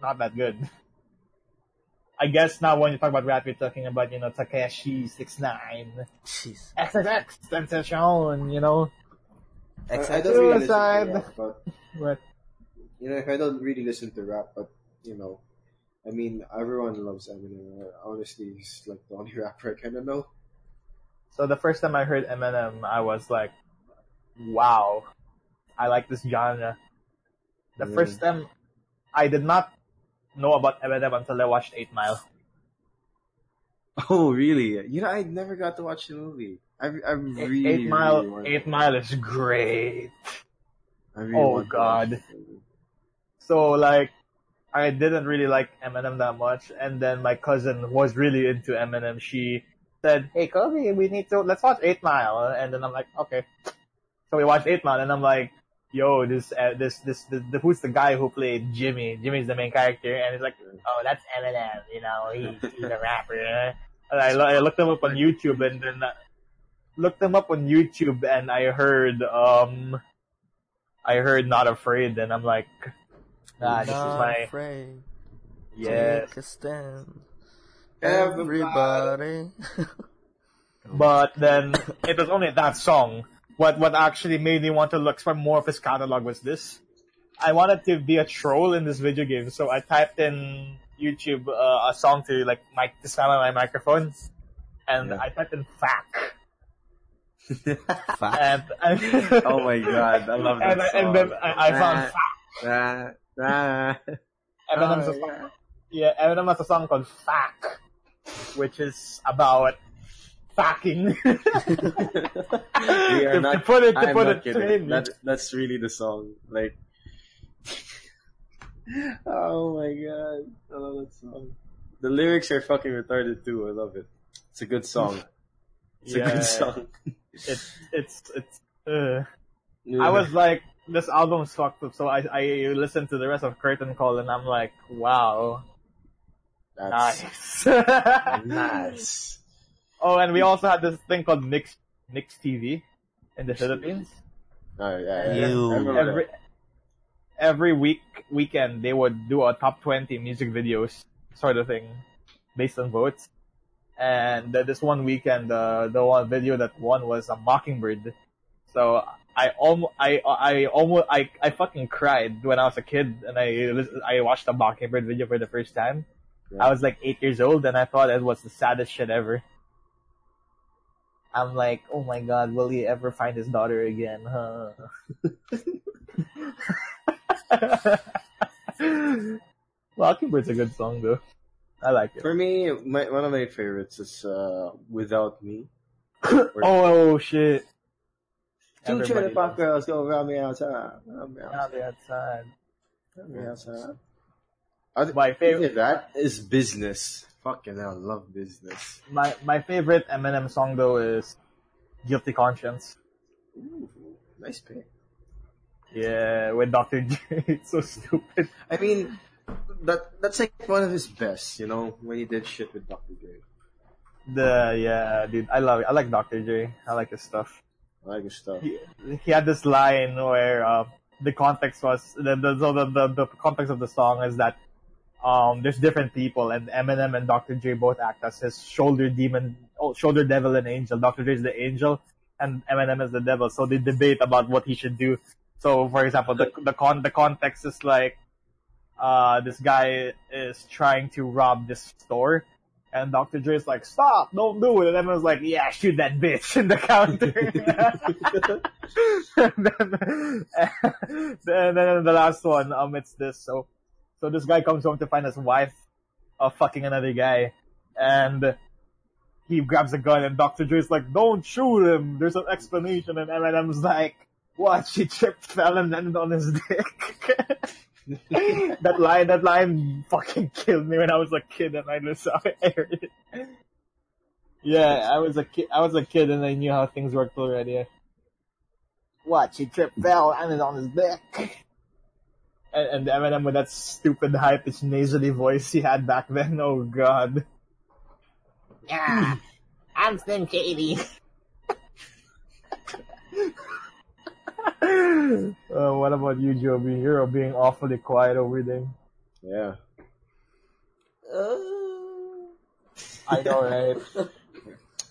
not that good. I guess now when you talk about rap, you're talking about you know Tekashi Six Nine, Jeez. XXX, Tentacion, you know. I, X- I don't really listen to Suicide. rap, but But you know, if I don't really listen to rap, but you know, I mean, everyone loves Eminem. Honestly, he's like the only rapper I kind of know. so the first time I heard Eminem, I was like, wow, I like this genre. The Mm. first time I did not know about Eminem until I watched Eight Mile. Oh, really? You know, I never got to watch the movie. I, I really, Eight Mile, really Eight Mile is great. Really Oh, God. So like, I didn't really like Eminem that much, and then my cousin was really into Eminem. She said, "Hey, Kobe, we need to let's watch Eight Mile," and then I'm like, "Okay." So we watched Eight Mile, and I'm like, "Yo, this, uh, this, this, this, the, who's the guy who played Jimmy? Jimmy's the main character," and it's like, "Oh, that's Eminem. You know, he, he's a rapper." And I, I looked him up on YouTube, and then uh, looked him up on YouTube, and I heard, um, I heard "Not Afraid," and I'm like. Ah, this is my afraid. yes. Take a stand. Everybody. Everybody. But then it was only that song. What what actually made me want to look for more of his catalog was this. I wanted to be a troll in this video game, so I typed in YouTube uh, a song to like mic to sound on my microphone, and Yeah. I typed in "fuck" and, and oh my god, I love that and, song. and then I, I found ah, Eminem's oh, a song, yeah. yeah Eminem has a song called "Fuck," which is about fucking. To, not- to put it to I'm put it kidding. That, that's really the song. Like, oh my god, I love that song. The lyrics are fucking retarded too. I love it. It's a good song. It's a good song. it's it's it's. Uh, I was like, this album's fucked up. So I I listened to the rest of Curtain Call and I'm like, wow, That's nice. nice. Oh, and we also had this thing called Mix Mix TV in the Philippines. Oh, yeah, yeah. You. Every every week weekend they would do a top twenty music videos sort of thing based on votes. And uh, this one weekend, uh, the one video that won was a Mockingbird. So I almost, I, I almost, I, I fucking cried when I was a kid and I, I watched a Mockingbird video for the first time. I was like eight years old and I thought it was the saddest shit ever. I'm like, oh my god, will he ever find his daughter again? Huh? Mockingbird's a good song though. I like it. For me, my, one of my favorites is uh, "Without Me." oh shit. Two cherry pop girls go round me outside. Round me Out outside. there outside. Round me outside. My favorite, that is business. Fucking hell, love business. my my favorite Eminem song though is "Guilty Conscience." Ooh, nice pick. Yeah, with Dr. Dre. It's so stupid. I mean, that that's like one of his best, you know, when he did shit with Dr. Dre. The yeah, dude, I love it. I like Dr. Dre. I like his stuff. I like his stuff. He, he had this line where uh, the context was the the, so the the the context of the song is that um there's different people and Eminem and Dr. Dre both act as his shoulder demon, oh, shoulder devil and angel. Dr. Dre is the angel and Eminem is the devil. So they debate about what he should do. So for example, the the con the context is like uh this guy is trying to rob this store. And Dr. Dre is like, stop, don't do it. And Eminem's like, yeah, shoot that bitch in the counter. and then, and then the last one, um, it's this. So, so this guy comes home to find his wife, uh, fucking another guy, and he grabs a gun, and Dr. Dre's like, "Don't shoot him." There's an explanation, and Eminem's like, "What? She tripped, fell, and landed on his dick." that line, that line, fucking killed me when I was a kid, and I just heard it. Yeah, I was a kid. I was a kid, and I knew how things worked already. What? She tripped, fell, and landed on his dick. And, and Eminem with that stupid high pitched nasally voice he had back then. Oh god. Yeah, I'm Slim Shady. uh, what about you, Joby? You're being awfully quiet over there. Yeah. Uh, I know, right?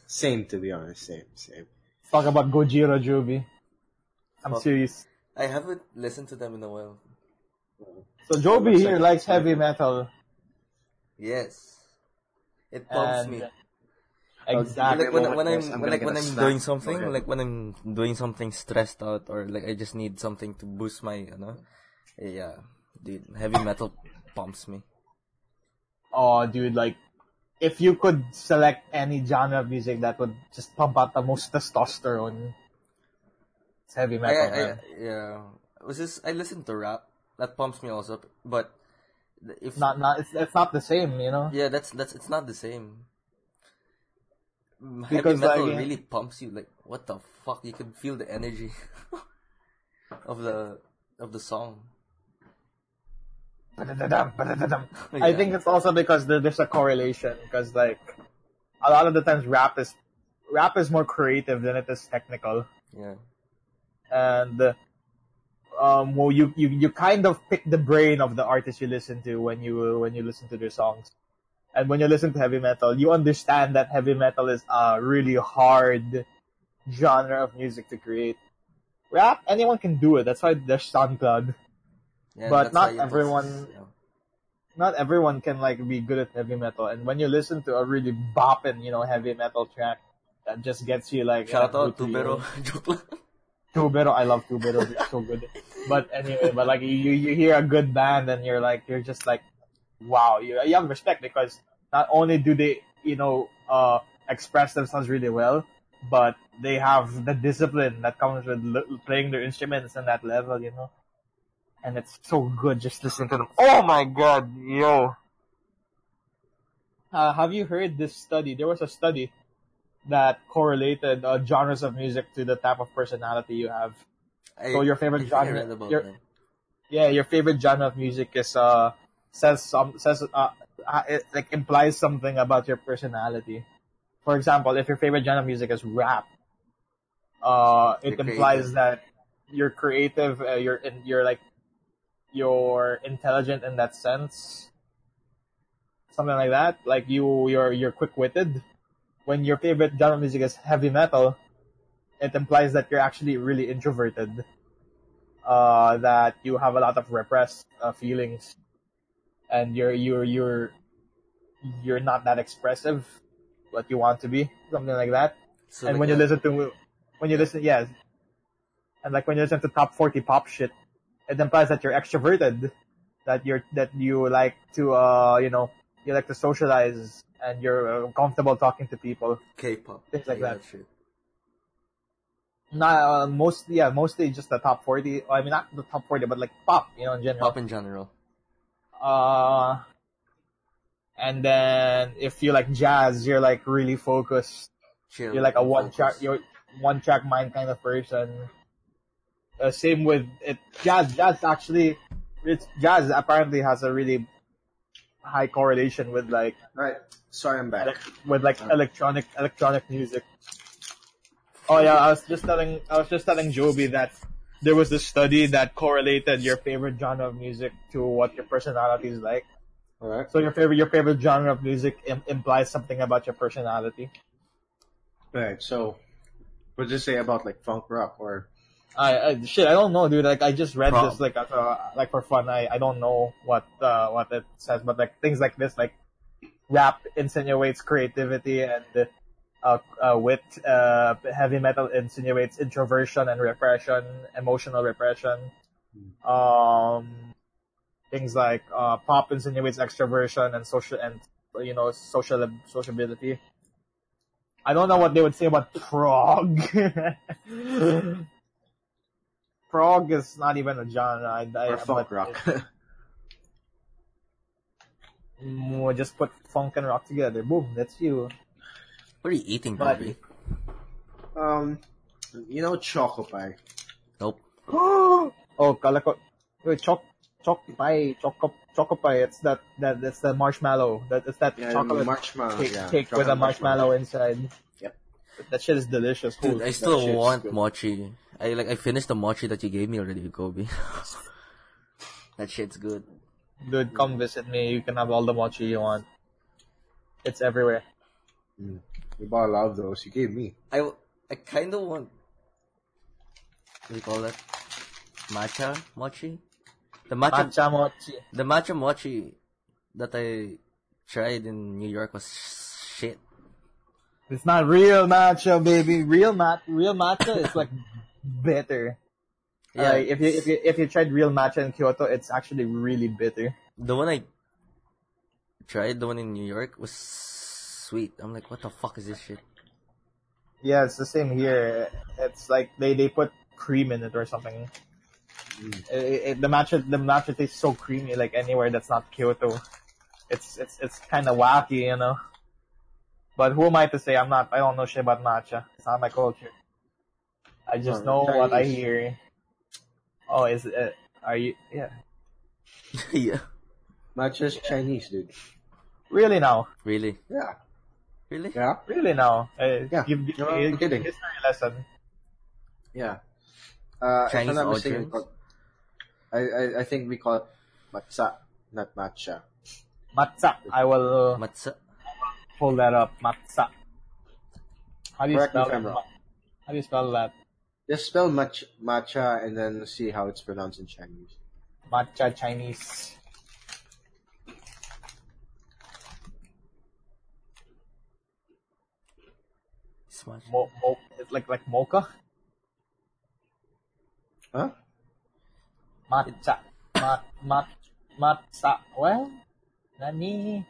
Same, to be honest. Same, same. Talk about Gojira, Joby. I'm Fuck. serious. I haven't listened to them in a while. So Joby Looks here like- likes heavy metal. Yes. It pumps And me. exactly. like when, when I'm I'm like when a I'm snack. doing something Okay. like when I'm doing something stressed out or like I just need something to boost my you know yeah dude heavy metal pumps me Oh, dude, like, if you could select any genre of music that would just pump out the most testosterone, it's heavy metal. I, I, man. yeah was this I listen to rap that pumps me also but if not, not, it's, it's not the same, you know? yeah that's that's it's not the same Mm, heavy Because, metal like, really pumps you like what the fuck you can feel the energy of the of the song Ba-da-da-dum, ba-da-da-dum. I think it's also because there's a correlation, because like, a lot of the times rap is, rap is more creative than it is technical. yeah and um, well, you, you you kind of pick the brain of the artist you listen to when you when you listen to their songs, and when you listen to heavy metal, you understand that heavy metal is a really hard genre of music to create. Rap, anyone can do it. That's why there's SoundCloud. Yeah, But not why it was- everyone- yeah. Not everyone can like be good at heavy metal, and when you listen to a really bopping, you know, heavy metal track, that just gets you like Shout uh, out to good Tubero, I love Tubero. It's so good. But anyway, but like you, you hear a good band and you're like, you're just like, wow, you, you have respect because not only do they, you know, uh, express themselves really well, but they have the discipline that comes with l- playing their instruments on that level, you know. And it's so good just listening to them. Oh my god, yo. Uh, have you heard this study? There was a study that correlated uh, genres of music to the type of personality you have. I, So your favorite genre- your-. Yeah, your favorite genre of music is uh says some says uh, uh it like implies something about your personality. For example, if your favorite genre of music is rap, uh, it You're implies creative. that you're creative. Uh, you're in, you're like you're intelligent in that sense. Something like that. Like you, you're you're quick witted. When your favorite genre music is heavy metal, it implies that you're actually really introverted. Uh, that you have a lot of repressed uh, feelings, and you're you're you're you're not that expressive, what you want to be, something like that. So and like when you listen to when you listen, yes, and like when you listen to top forty pop shit, it implies that you're extroverted, that you're that you like to uh you know you like to socialize and you're uh, comfortable talking to people. K-pop, things like that. shit. Not uh, mostly, yeah, mostly just the top forty. I mean, not the top forty, but like pop, you know, in general. Pop in general. Uh, and then if you like jazz, you're like really focused. Chill. You're like a and one track, focus. you're one track mind kind of person. Uh, same with it. Jazz, jazz actually, it's jazz apparently has a really high correlation with like Right. Sorry, I'm back. with like electronic electronic music. Oh yeah, I was just telling I was just telling Joby that there was this study that correlated your favorite genre of music to what your personality is like. All right. So your favorite your favorite genre of music Im- implies something about your personality. Right. So, what did you say about like funk rock or? I, I shit I don't know, dude. Like I just read this like as like for fun. I I don't know what uh, what it says, but like things like this, like rap insinuates creativity and uh, uh, wit. Uh, heavy metal insinuates introversion and repression, emotional repression. Um, things like uh, pop insinuates extroversion and social and you know social sociability. I don't know what they would say about prog. prog is not even a genre. I, I, Or rock. We'll just put funk and rock together. Boom, that's you. What are you eating, Bobby? um, you know, choco pie. Nope. oh, kala ko. Wait, choc choc pie, choco choco pie. It's that that that's the marshmallow. That it's that Yeah, chocolate marshmallow. cake, yeah, cake with a marshmallow inside. Yep. That shit is delicious. Dude, Cool. I still want mochi. I like I finished the mochi that you gave me already, Kobe. that shit's good. Dude, come visit me. You can have all the mochi you want. It's everywhere. Mm. We bought a lot of those. You gave me. I I kind of want. What do you call that? Matcha mochi. The matcha, Matcha mochi. the matcha mochi that I tried in New York was shit. It's not real matcha, baby. Real mat, real matcha is like bitter. Yeah, Like, if you if you if you tried real matcha in Kyoto, it's actually really bitter. the one I tried, the one in New York, was sweet. I'm like, what the fuck is this shit? Yeah, it's the same here. It's like they they put cream in it or something. Mm. It, it, the matcha the matcha tastes so creamy. Like anywhere that's not Kyoto, it's it's it's kind of wacky, you know. But who am I to say? I'm not. I don't know shit about matcha. It's not my culture. I just Oh, know what I hear. Oh, is it? Are you? Yeah. yeah, Matcha's Chinese, dude. Really now? really, Yeah. really. Yeah. Really now? Uh, Yeah. Give, give No, me I'm a kidding. history lesson. Yeah. Uh, Chinese if I'm not mistaken, I, I I think we call it matcha, not matcha. Matza. I will Matcha. Pull that up. Matza. How do you Correct me spell if I'm wrong. How do you spell that? Just spell match, matcha and then see how it's pronounced in Chinese. Matcha Chinese. Smash. Mo, mo, it's like like mocha. Huh? Matcha. Mat mat matza. Well, nani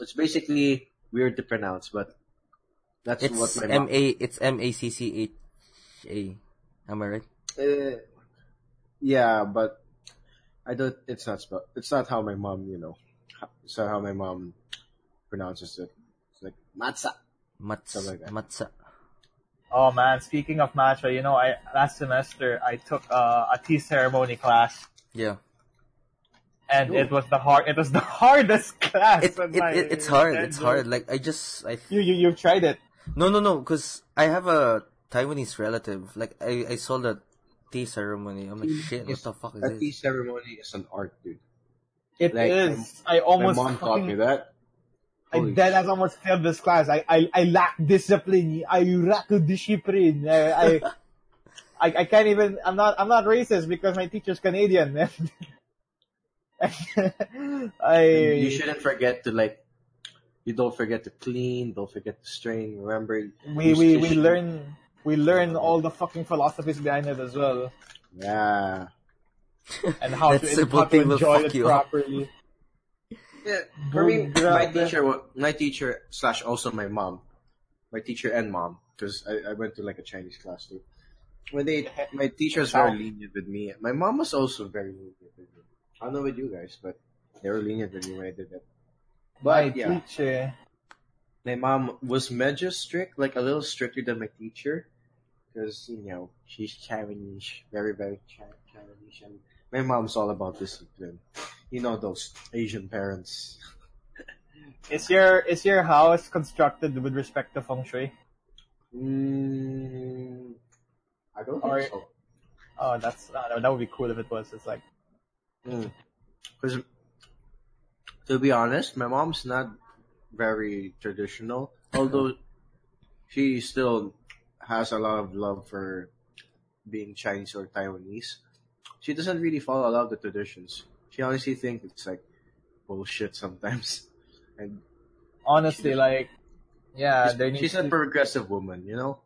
It's basically weird to pronounce, but that's what It's my M mom. A. It's M A C C H A. Am I right? Uh, yeah, but I don't. It's not spelled. It's not how my mom. You know, it's not how my mom pronounces it. It's like matza. Something like. Matza. Oh man, speaking of matcha, you know, I last semester I took uh, a tea ceremony class, Yeah. and Ooh. it was the hard. It was the hardest class. It, it, it it's hard. It's hard. Like I just I You you you've tried it. no no no because I have a Taiwanese relative. Like I I saw the tea ceremony. I'm like shit. What It's- the fuck is That A tea ceremony is an art, dude. It Like, is. I My almost mom taught me that. I Holy dead as almost failed this class. I I, I lack discipline. I lack discipline. I, I I I can't even. I'm not I'm not racist because my teacher's Canadian. I you shouldn't forget to like. You don't forget to clean. Don't forget to strain. Remember, we use we we tissue. learn we learn all the fucking philosophies behind it as well Yeah. and how to, simple how to enjoy it you up. properly. Yeah, for me, my teacher, my teacher slash also my mom, my teacher and mom, because I, I went to like a Chinese class too. When they, my teachers were lenient with me. My mom was also very lenient with me. I don't know with you guys, but they were lenient with me when I did that. My But yeah, teacher. my mom was medyo strict, like a little stricter than my teacher, because you know she's Chinese, very very Chinese, and my mom's all about discipline. You know those Asian parents. Is your is your house constructed with respect to feng shui? Mm, I don't think Or- so. Oh, that's uh, that would be cool if it was. It's like Because, to be honest, my mom's not very traditional. Although she still has a lot of love for being Chinese or Taiwanese, she doesn't really follow a lot of the traditions. She honestly thinks it's like bullshit sometimes. And honestly, like yeah, she's, she's a progressive woman, you know.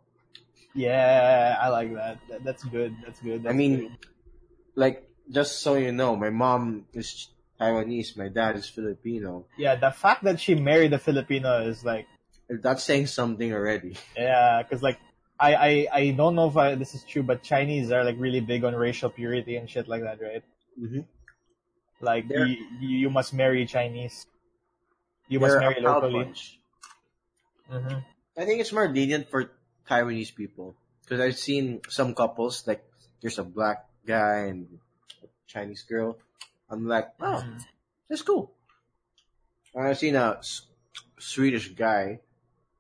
yeah, I like that. that. That's good. That's good. I mean, good. like just so you know, my mom is Taiwanese, my dad is Filipino. yeah, the fact that she married a Filipino is like That's saying something already. Yeah, because like I, I I don't know if I, this is true, but Chinese are like really big on racial purity and shit like that, right? Mm-hmm. Like They're- you, you must marry Chinese. You must marry a locally. bunch. hmm I think it's more lenient for Taiwanese people because I've seen some couples like there's a black guy and a Chinese girl. I'm like, oh, that's cool. And I've seen a S- Swedish guy,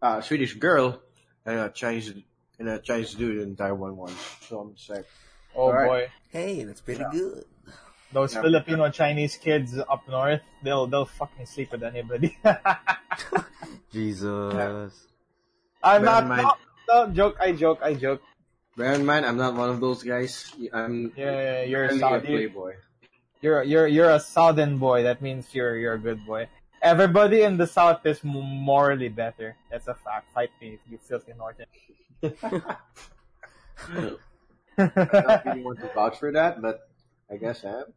uh, Swedish girl, and a Chinese and a Chinese dude in Taiwan once. So I'm just like, Oh Alright. boy, Hey, that's pretty Yeah. good. Those Yeah. Filipino Chinese kids up north, they'll they'll fucking sleep with anybody. Jesus. I'm Bear not. in mind- No, no, joke. I joke. I joke. bear in mind, I'm not one of those guys. I'm Yeah, yeah, you're a only Saudi. playboy. You're you're you're a southern boy. That means you're you're a good boy. Everybody in the south is morally better. That's a fact. Fight me, if you filthy northern. I don't really want to vouch for that, but I guess I am.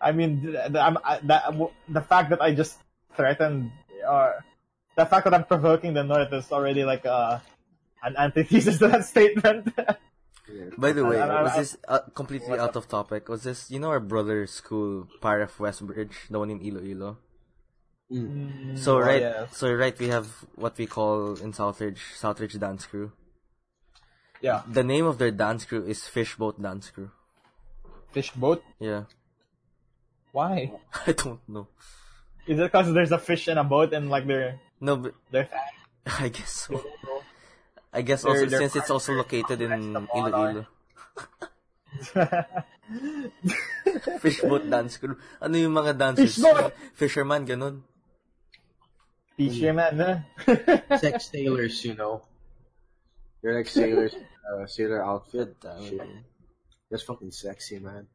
I mean, th- th- I'm, I, that, the fact that I just threatened, or the fact that I'm provoking the North is already like uh, an antithesis to that statement. By the way, I- I- was this uh, completely out of topic? Was this, you know, our brother's school, Paraf Westbridge, the one in Iloilo? Mm. So Oh, right, so right, we have what we call in Southridge, Southridge Dance Crew. yeah, The name of their dance crew is Fishboat Dance Crew. Fishboat. Yeah, Why? I don't know. Is it because there's a fish in a boat and like they're No, but they're fat? I guess so. I guess They're- also they're since it's also located in Iloilo. fish boat Dance Crew. Ano yung mga dancers? Fishboat! Fisherman, ganun. fisherman? Huh? Sex sailors, you know. They're like sailors, uh, sailor outfit. Shit. That's fucking sexy, man.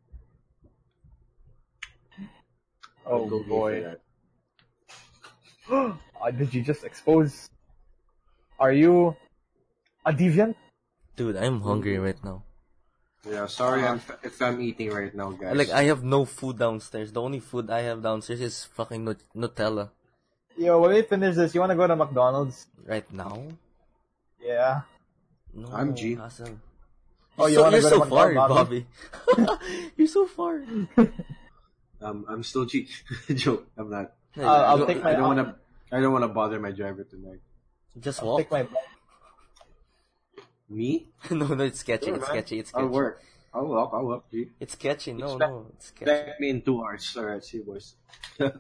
Oh I'd go boy! Uh, did you just expose? Are you a deviant? Dude, I'm hungry right now. Yeah, sorry I'm, if I'm eating right now, guys. Like, I have no food downstairs. The only food I have downstairs is fucking Nut- Nutella. Yo, when we finish this, you wanna go to McDonald's? Right now? Yeah. No, I'm G. Awesome. Oh, You're you so, wanna you're go so to far, McDonald's? Bobby. you're so far. um, I'm still cheap. Joke. I'm not. I'll, I'll I don't, take my. I don't want to. I don't want to bother my driver tonight. Just I'll walk. take my. Me? no, no, it's sketchy. Sure, it's man. sketchy. It's sketchy. I'll work. I'll walk. I'll walk. G. It's sketchy. No, Expect- no, it's sketchy. Expect me in two hours. Alright, see you boys.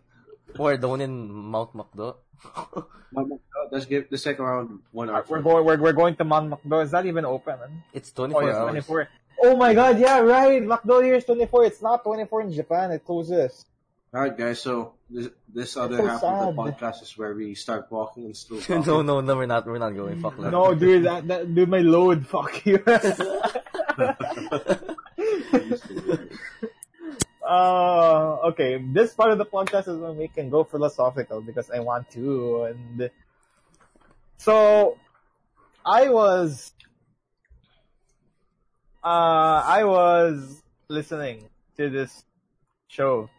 Or the one in Mount McDo. Mom, uh, Let's give the second round one hour. We're going. We're, we're going to Mount McDo. Is that even open? Man? It's Oh, 24 it's hours. 24. Oh my god! Yeah, right. McDo here is 24. It's not 24 in Japan. It closes. Alright, guys. So this this other so half sad. of the podcast is where we start walking and still. no, no, no, we're not. We're not going. Fuck that. No, dude, that, that dude, my load. Fuck you. Uh, okay, this part of the podcast is when we can go philosophical because I want to. And so, I was, uh, I was listening to this show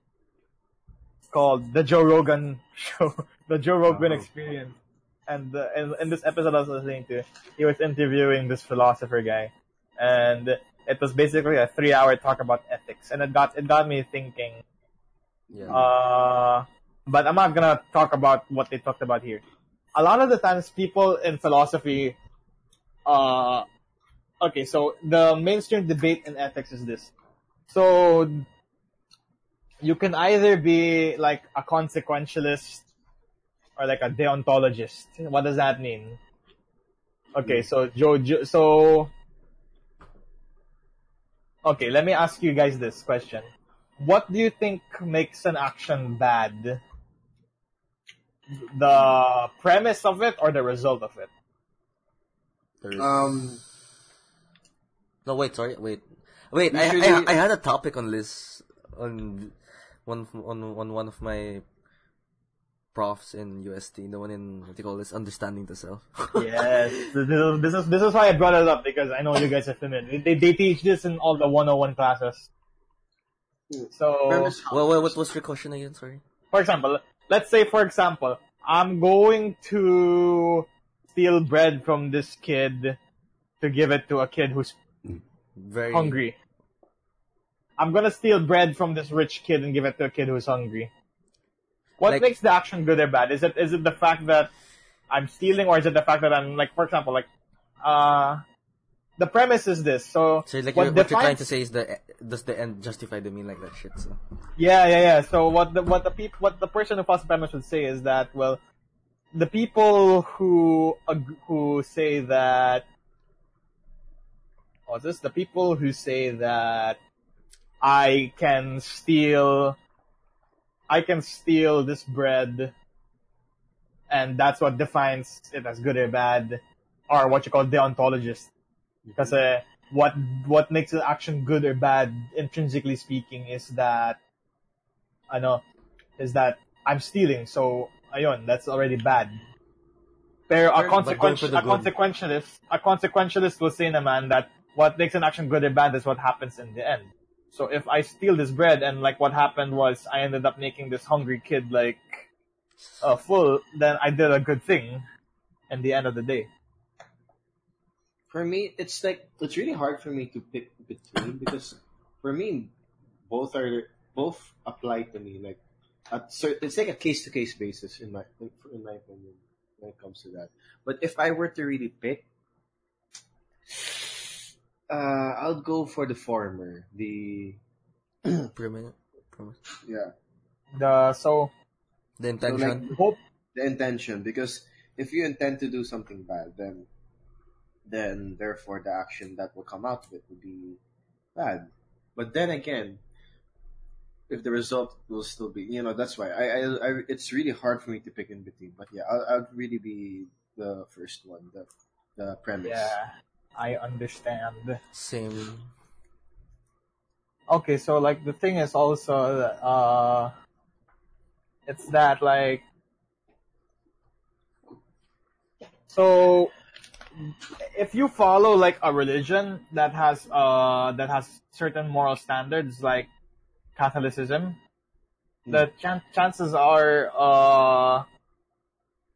called The Joe Rogan Show, The Joe Rogan Oh. Experience. And uh, in, in this episode I was listening to, he was interviewing this philosopher guy, and it was basically a three-hour talk about ethics, and it got it got me thinking. Yeah. Uh, but I'm not gonna talk about what they talked about here. A lot of the times, people in philosophy, uh, okay, so the mainstream debate in ethics is this. So, you can either be like a consequentialist or like a deontologist. What does that mean? Okay, so Joe, Jo- so okay, let me ask you guys this question. What do you think makes an action bad? The premise of it or the result of it? Um. No, wait, sorry, wait, wait. I, I, I had a topic on this on one on on one of my profs in UST, the one in what do you call this, understanding the self. Yes, this is, this is this is why I brought it up because I know you guys are familiar. They they teach this in all the 101 classes. So, well, well, what was your question again? Sorry. for example, let's say for example, I'm going to steal bread from this kid to give it to a kid who's Very hungry. I'm gonna steal bread from this rich kid and give it to a kid who's hungry. What Like- makes the action good or bad? Is it is it the fact that I'm stealing, or is it the fact that I'm like, for example, like, uh, the premise is this. So, So like what you're, what you're trying to say is the does the end justify the mean like that shit? So Yeah, yeah, yeah. So what the what the peop- what the person who follows the premise would say is that well, the people who who say that what's just The people who say that I can steal, I can steal this bread, and that's what defines it as good or bad, are what you call deontologists. Because uh, what what makes an action good or bad, intrinsically speaking, is that, I know, is that I'm stealing. So, ayun, that's already bad. Pero a, But going consequence, for a consequentialist, a consequentialist will say naman that what makes an action good or bad is what happens in the end. So if I steal this bread and like what happened was I ended up making this hungry kid like uh, full, then I did a good thing. In the end of the day. For me, it's like it's really hard for me to pick between because for me, both are both apply to me. Like at cer- it's like a case to case basis in my in my opinion when it comes to that. But if I were to really pick, uh, I'll go for the former. The Premise, premise. yeah, The so the So, like, intention. hope the intention because if you intend to do something bad, then then therefore the action that will come out of it will be bad. But then again, if the result will still be, you know, that's why I, I, I it's really hard for me to pick in between. But yeah, I'll, I'll really be the first one, the the premise. yeah, I understand. Same. Okay, so like the thing is also uh it's that like so if you follow like a religion that has uh that has certain moral standards like Catholicism, the chan- chances are uh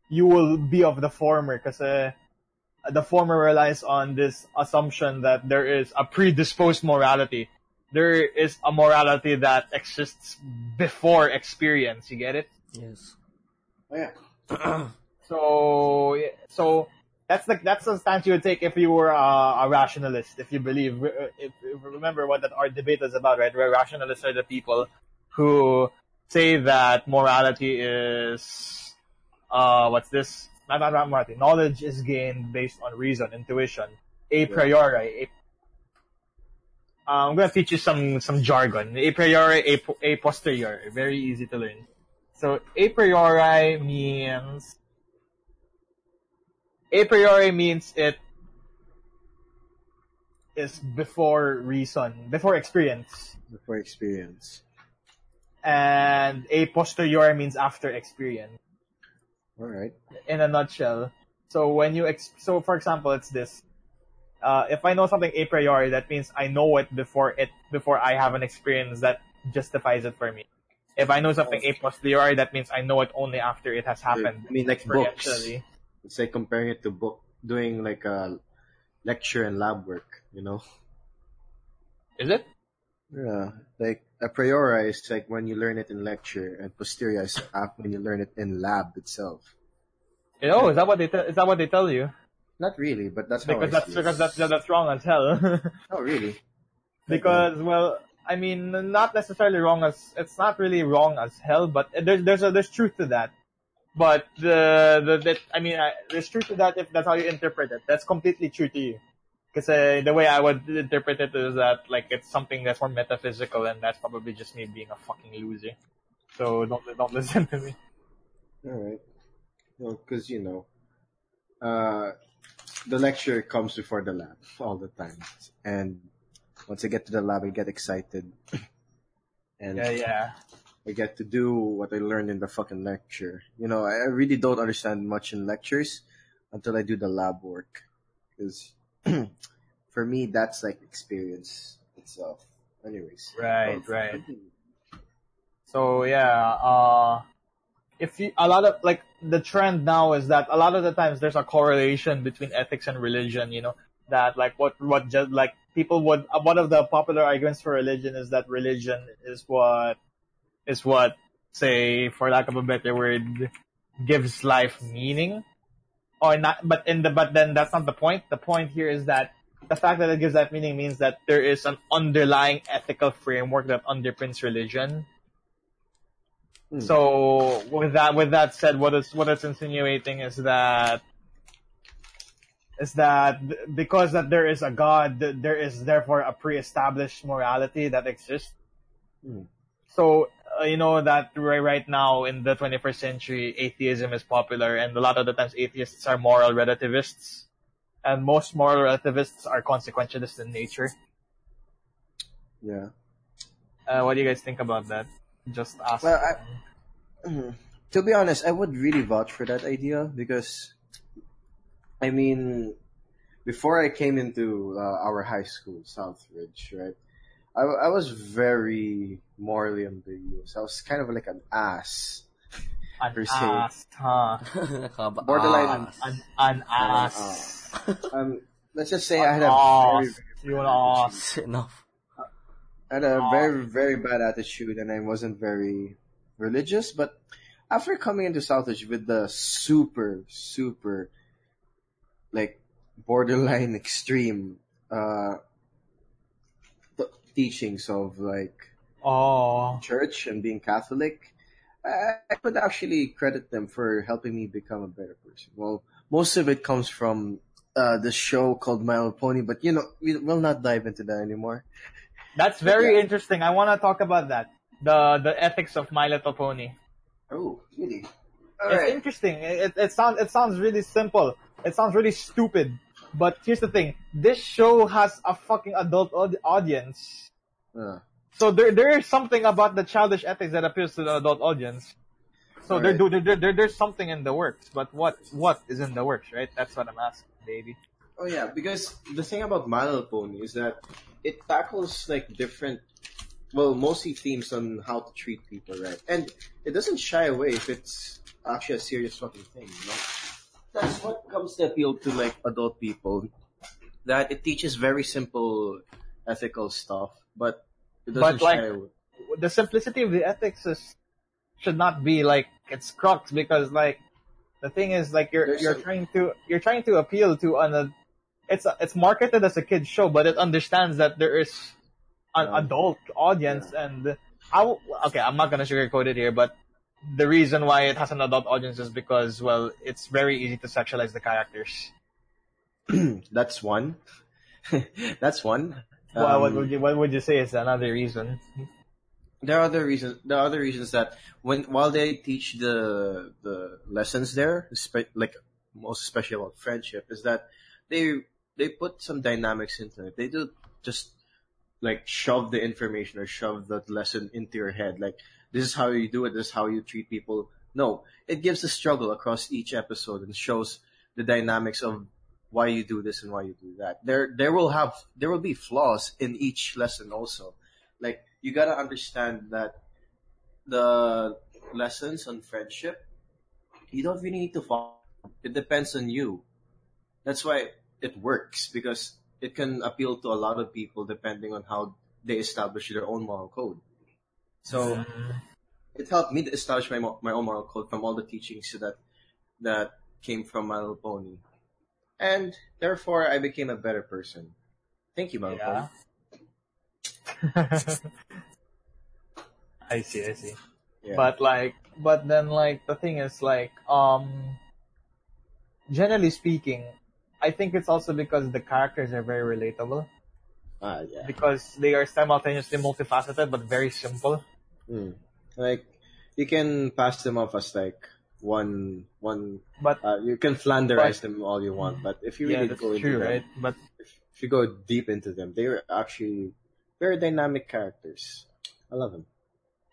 you will be of the former because uh, the former relies on this assumption that there is a predisposed morality. There is a morality that exists before experience. You get it? Yes. Oh, yeah. So, yeah, so that's the that's the stance you would take if you were a, a rationalist. If you believe, if, if remember what that our debate is about, right? Where rationalists are the people who say that morality is, uh, what's this? Not, not, not morality. Knowledge is gained based on reason, intuition, a priori. A, Uh, I'm gonna teach you some some jargon. A priori, a, a posteriori. Very easy to learn. So a priori means a priori means it is before reason, before experience, Before experience. and a posteriori means after experience. All right. In a nutshell. So when you ex- so for example, it's this. Uh, if I know something a priori, that means I know it before it before I have an experience that justifies it for me. If I know something a posteriori, that means I know it only after it has happened. I mean, like books. experientially. It's like comparing it to book, doing like a lecture and lab work. You know. Is it? Yeah, like a priori is like when you learn it in lecture, and posterior is when you learn it in lab itself. Eh, oh, is that what they te- is that what they tell you? Not really, but that's how Because that's because that's that's wrong as hell. Oh, really? because well, I mean, not necessarily wrong as it's not really wrong as hell, but eh, there's there's a, there's truth to that. But uh, the the that I mean, I, there's truth to that if that's how you interpret it. That's completely true to you. Because uh, the way I would interpret it is that like it's something that's more metaphysical, and that's probably just me being a fucking loser. So don't don't listen to me. All right. No, because you know, uh, the lecture comes before the lab all the time, and once I get to the lab, I get excited, and Yeah, yeah. I get to do what I learned in the fucking lecture. You know, I I really don't understand much in lectures until I do the lab work, because for me that's like experience itself. Anyways, Right, Um, right. So yeah, uh, if you, a lot of, like, the trend now is that a lot of the times there's a correlation between ethics and religion, you know, that like what, what just, like, people would, uh, one of the popular arguments for religion is that religion is what, is what, say, for lack of a better word, gives life meaning. Or not, but in the, but then that's not the point. The point here is that the fact that it gives that meaning means that there is an underlying ethical framework that underpins religion. Hmm. So with that, with that said, what is, what it's insinuating is that is that because that there is a God, there is therefore a pre-established morality that exists. Hmm. So uh, you know that right, right now in the 21st century, atheism is popular, and a lot of the times atheists are moral relativists, and most moral relativists are consequentialists in nature. Yeah. Uh, what do you guys think about that? Just ask. Well, I-. To be honest, I would really vouch for that idea because, I mean, before I came into uh, our high school, Southridge, right? I, I was very morally ambiguous. I was kind of like an ass. an per se. ass, huh? Nakaba- Borderline- ass. An, an ass. Um, let's just say I had a Ass. very, You an ass. Enough. I had a Aw. very, very bad attitude and I wasn't very religious. But after coming into Southridge with the super, super, like, borderline extreme, uh, th- teachings of, like, Oh. church and being Catholic, I, could actually credit them for helping me become a better person. Well, most of it comes from uh, the show called My Little Pony, but you know, we will not dive into that anymore. That's very Yeah. interesting. I want to talk about that. The the ethics of My Little Pony. Oh, really? It's interesting. It, it sounds it sounds really simple. It sounds really stupid. But here's the thing: this show has a fucking adult audience. So there there is something about the childish ethics that appeals to the adult audience. So there, Alright. there, there, there there's something in the works. But what what is in the works, right? That's what I'm asking, baby. oh yeah, because the thing about My Little Pony is that it tackles like different, well, mostly themes on how to treat people, right? And it doesn't shy away if it's actually a serious fucking thing, you know? That's what comes to appeal to like adult people. That it teaches very simple ethical stuff, but it doesn't But, like, the simplicity of the ethics is should not be like its crux because like the thing is like you're There's you're some- trying to you're trying to appeal to an uh, it's it's marketed as a kids show but it understands that there is an Yeah. adult audience and I w- okay I'm not gonna sugarcoat it here but the reason why it has an adult audience is because well it's very easy to sexualize the characters. That's one. That's one. Well, what Um, would you what would you say is another reason? there are other reasons. There are other reasons that when while they teach the the lessons there, like most especially about friendship, is that they they put some dynamics into it. They do just like shove the information or shove the lesson into your head. Like this is how you do it. This is how you treat people. No, it gives a struggle across each episode and shows the dynamics of why you do this and why you do that. There there will have there will be flaws in each lesson also. Like you gotta understand that the lessons on friendship, you don't really need to follow. It depends on you. That's why it works because it can appeal to a lot of people depending on how they establish their own moral code. So it helped me to establish my my own moral code from all the teachings that that came from My Little Pony, and therefore I became a better person. Thank you, My Yeah. Pony. I see, I see. Yeah. But like, but then like the thing is like, um, generally speaking, I think it's also because the characters are very relatable ah, yeah. because they are simultaneously multifaceted but very simple. Mm. Like you can pass them off as like one one. But Uh, you can flanderize them all you want, but if you yeah, really that's go into true, them, right? But if you go deep into them, they're actually very dynamic characters. I love them.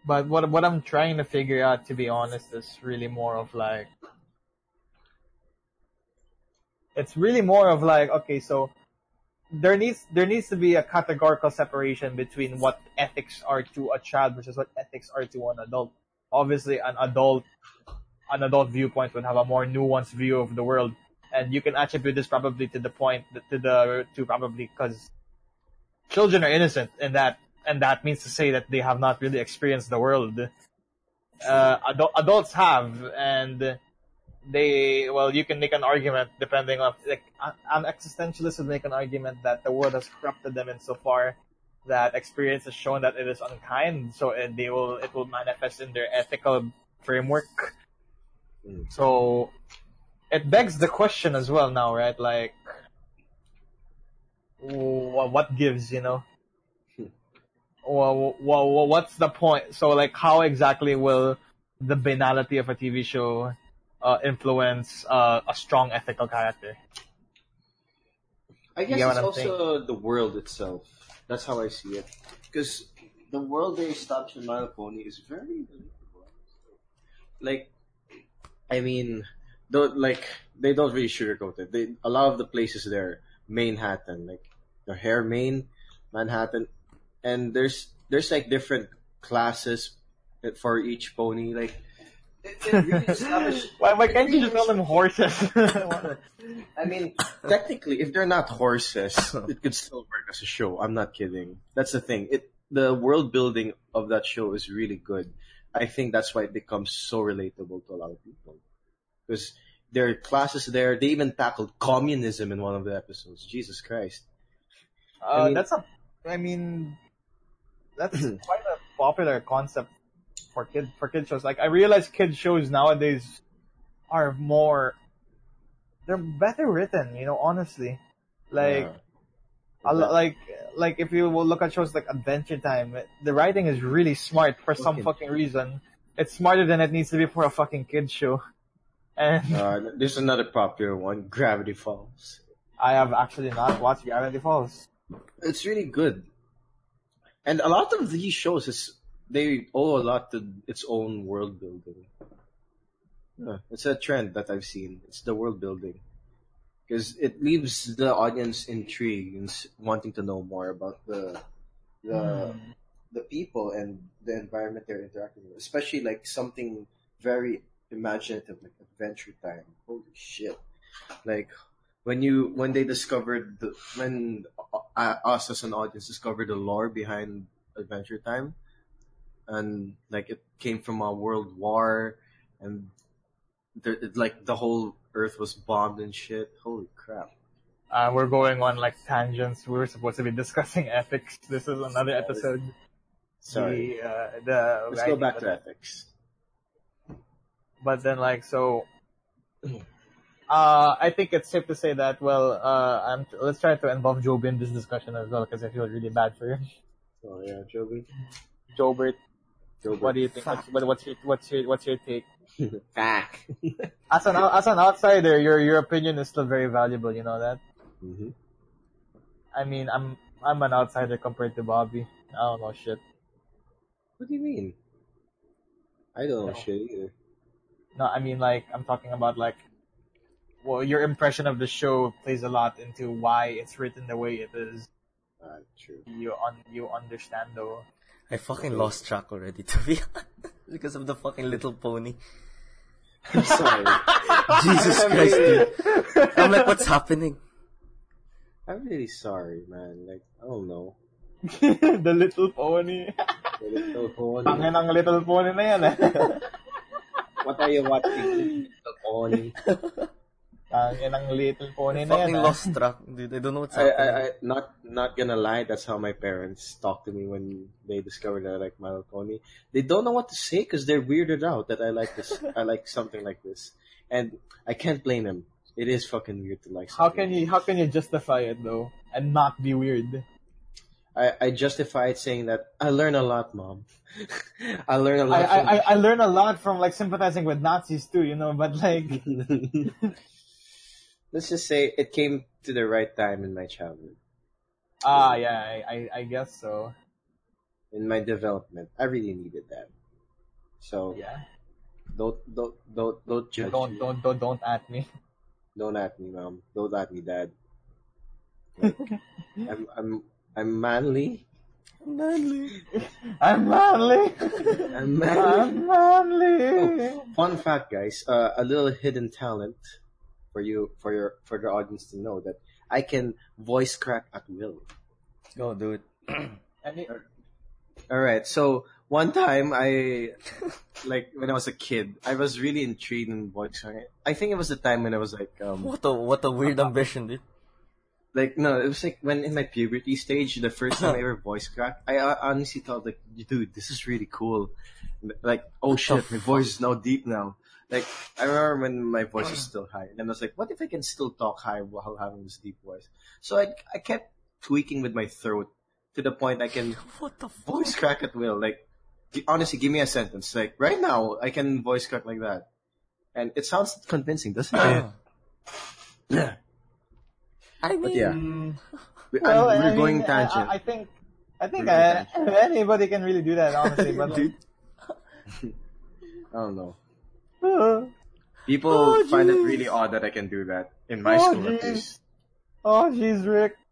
but what what I'm trying to figure out, to be honest, is really more of like, it's really more of like, okay, so there needs there needs to be a categorical separation between what ethics are to a child versus what ethics are to an adult. Obviously, an adult an adult viewpoint would have a more nuanced view of the world, and you can attribute this probably to the point to the to probably because children are innocent in that, and that means to say that they have not really experienced the world. Uh, adult, adults have, and they well you can make an argument depending on like an existentialist would make an argument that the world has corrupted them insofar that experience has shown that it is unkind so it, they will it will manifest in their ethical framework Mm. so it begs the question as well now right like wh- what gives you know well, well, what's the point so like how exactly will the banality of a tv show uh, influence uh, a strong ethical character. I guess it's also the world itself. That's how I see it. Because the world they established in My Pony is very. Like, I mean, like they don't really sugarcoat it. They a lot of the places there, Manehattan, like the hair Maine, Manehattan, and there's there's like different classes for each pony. Like, it, it really Why, why can't you just call them horses? I mean, technically, if they're not horses, it could still work as a show. I'm not kidding. That's the thing. It the world building of that show is really good. I think that's why it becomes so relatable to a lot of people. Because there are classes there. They even tackled communism in one of the episodes. Jesus Christ. uh, mean- that's a, I mean, that's quite a popular concept for kid for kid shows. Like I realize kid shows nowadays are more, they're better written. You know, honestly, like. Yeah. Like like if you will look at shows like Adventure Time, the writing is really smart for some fucking reason. It's smarter than it needs to be for a fucking kid show. And Uh, there's another popular one, Gravity Falls. I have actually not watched Gravity Falls. It's really good. And a lot of these shows is they owe a lot to its own world building. Yeah, it's a trend that I've seen. It's the world building. Because it leaves the audience intrigued and wanting to know more about the the Hmm. the people and the environment they're interacting with. Especially like something very imaginative like Adventure Time. Holy shit! Like when you when they discovered the when uh, us as an audience discovered the lore behind Adventure Time, and like it came from a world war, and it, like the whole Earth was bombed and shit. Holy crap! Uh, we're going on like tangents. We were supposed to be discussing ethics. This is another episode. Sorry. The, uh, the Let's go back to ethics. But then like so, uh, I think it's safe to say that well, uh, I'm, let's try to involve Job in this discussion as well because I feel really bad for him. Oh yeah, Joby. Jobert, Joby. what do you think? What's, what's your what's your what's your take? Back. As an as an outsider, your your opinion is still very valuable. You know that. hmm I mean, I'm I'm an outsider compared to Bobby. I don't know shit. What do you mean? I don't know No. shit either. No, I mean like I'm talking about like, well, your impression of the show plays a lot into why it's written the way it is. Ah, true. You un you understand though. I fucking lost track already, to be honest, because of the fucking little pony. I'm sorry. Jesus Christ, dude. I'm like, what's happening? I'm really sorry, man. Like, I don't know. the little pony. The little pony. Tangin ang little pony na yan eh. What are you watching? Little pony. Ah, Tangin ang little pony na yan Fucking lost ah. track, dude. I don't know what's I, happening. I, I, not, not gonna lie. That's how my parents talk to me when they discover that I like My Little Pony. They don't know what to say because they're weirded out that I like this. I like something like this, and I can't blame them. It is fucking weird to like. How can you how can you justify it though and not be weird? I, I justify it saying that I learn a lot, mom. I learn a lot. I I I learn a lot from like sympathizing with Nazis too, you know. But like, from- Let's just say it came to the right time in my childhood, ah, yeah, I I, I guess so. in my development. I really needed that. So Yeah. don't don't don't don't judge Don't me. don't don't don't at me. Don't at me, mom. Don't at me, dad. Like, I'm I'm I'm manly. Manly. I'm manly. I'm manly. I'm manly. Oh, fun fact, guys. Uh, a little hidden talent for you, for your, for the audience to know that I can voice crack at will. Go, do it. It- All right. So one time I, like when I was a kid, I was really intrigued in voice acting. I think it was the time when I was like, um, What a what a weird ambition, dude. like no, it was like when in my puberty stage, the first time I ever voice cracked, I honestly thought like, dude, this is really cool. Like, oh shit, my voice is now deep now. Like, I remember when my voice was still high, and I was like, what if I can still talk high while having this deep voice? So I, I kept tweaking with my throat to the point I can What the voice crack at will. Like, honestly, give me a sentence. Like, right now, I can voice crack like that. And it sounds convincing, doesn't it? Yeah. I mean, But yeah, Mm, we, well, I'm- we're I going mean, tangent. I, I think, I think We're uh, going anybody can really do that, honestly. But Dude. I don't know. People Oh, find it really odd that I can do that in my Oh, school at jeez. least. oh, jeez, Rick.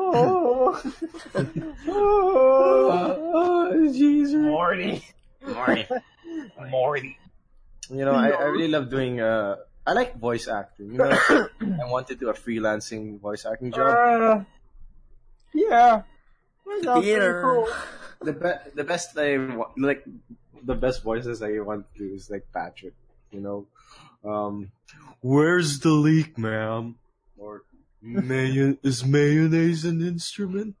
Oh, oh, jeez, Morty, Morty. Morty. You know, I, I really love doing. Uh, I like voice acting. You know, I want to do a freelancing voice acting job. Uh, yeah. That sounds pretty cool. The be- the best I wa- like, the best voices I want to do is like Patrick. You know, um, where's the leak, ma'am? Or mayo- is mayonnaise an instrument?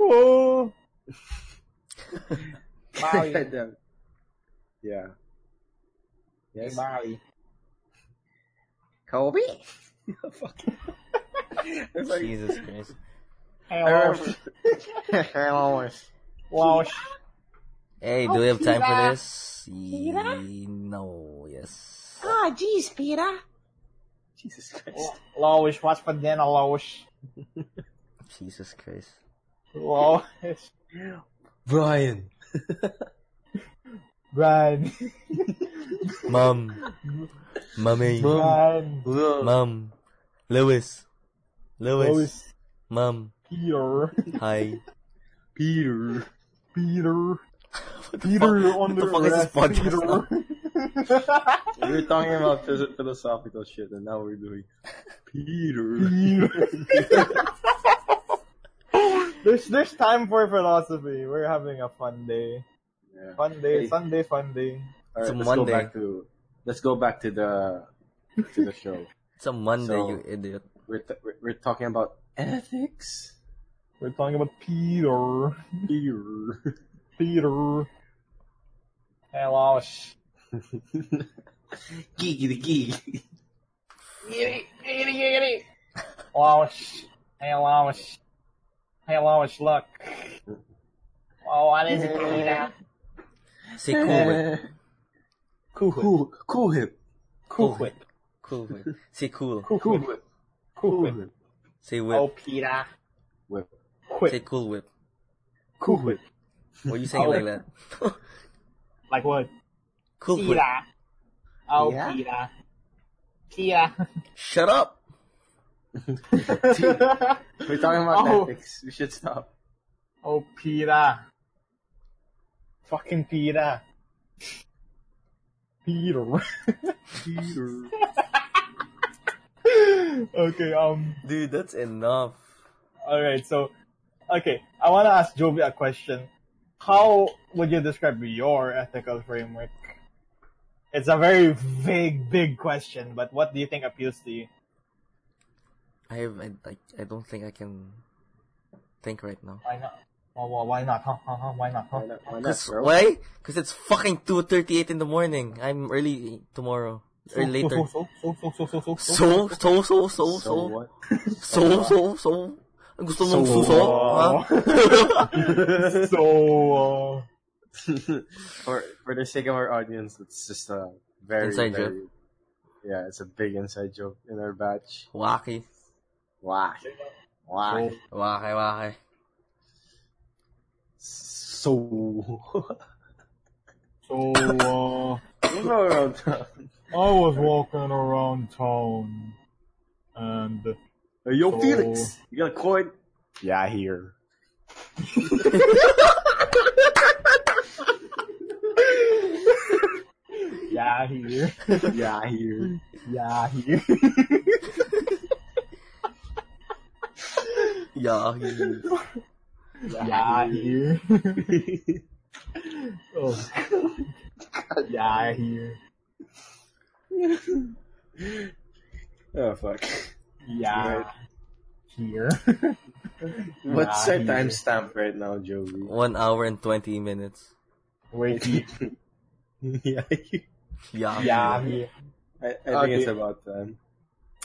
Oh. Maui. Yeah. Yes. Maui. Kobe. Jesus Christ. I Hello. remember- Hello. Wow. Hey, do we have time for this? Ye- No, yes. Ah, jeez, Peter. Jesus Christ. Lowish, what's for dinner, Lowish? Jesus Christ. Lowish. Brian. Brian. Mom. Mommy. Brian. Mom. Lewis. Lewis. Lois. Mom. Peter. Hi. Peter. Peter. Peter on What the the fuck is this rest, podcast? Peter. We were talking about phys- philosophical shit, and now we're doing Peter. Peter. there's there's time for philosophy. We're having a fun day. Yeah. Fun day, Hey. Sunday, fun day. All right, It's a let's go Monday. back to let's go back to the to the show. It's a Monday, So- you idiot. We're t- we're- we're talking about ethics. We're talking about Peter. Peter. Peter. Hey, Lois. Geeky the geek. Giddy, giddy, giddy. Lois. Hey, Lois. Hey, Lois, look. Oh, what is it, Peter? Say cool whip. Cool Cool, cool hip. Cool whip. Cool whip. Say cool. Cool Cool whip. whip. Cool whip. whip. Oh. Peter. Whip. Say cool whip. Cool whip. What are you saying Oh. like that? Like what? cool whip. Peter. Oh, Yeah? Peter. Peter. Shut up! We're talking about Oh. ethics. We should stop. oh, Peter. Fucking Peter. Peter. Peter. okay, um, Dude, that's enough. alright, so, okay, I wanna ask Jovi a question. How would you describe your ethical framework? It's a very vague, big question, but what do you think appeals to you? I have, I, I, I don't think I can think right now. Why not? Why, why, why not? Huh? Huh? Huh? Why not? Huh? Why not, why not, Cause, why? Cause it's fucking 2.38 in the morning. I'm early tomorrow. Or later. So, so, so, so, so, so, So, so, so, so, So so, what? so, so, so. Gusto mong So, suso? uh, ha? so, uh, for for the sake of our audience, it's just a very Inside very, joke. Yeah, it's a big inside joke in our batch. Wacky. Why? Why? Wacky, wacky. So. so, uh, We'll go around town. I was walking around town, and Hey, yo, So- Felix, you got a coin? Yeah, here. yeah, here, Yeah, here. yeah, here. Yeah. he- Yeah, here. oh. Yeah, here. oh fuck. Yeah. Here. What's our here. timestamp right now, Joey? One hour and twenty minutes. Wait. yeah, Yeah. Yeah, here. I, I think Okay. it's about time.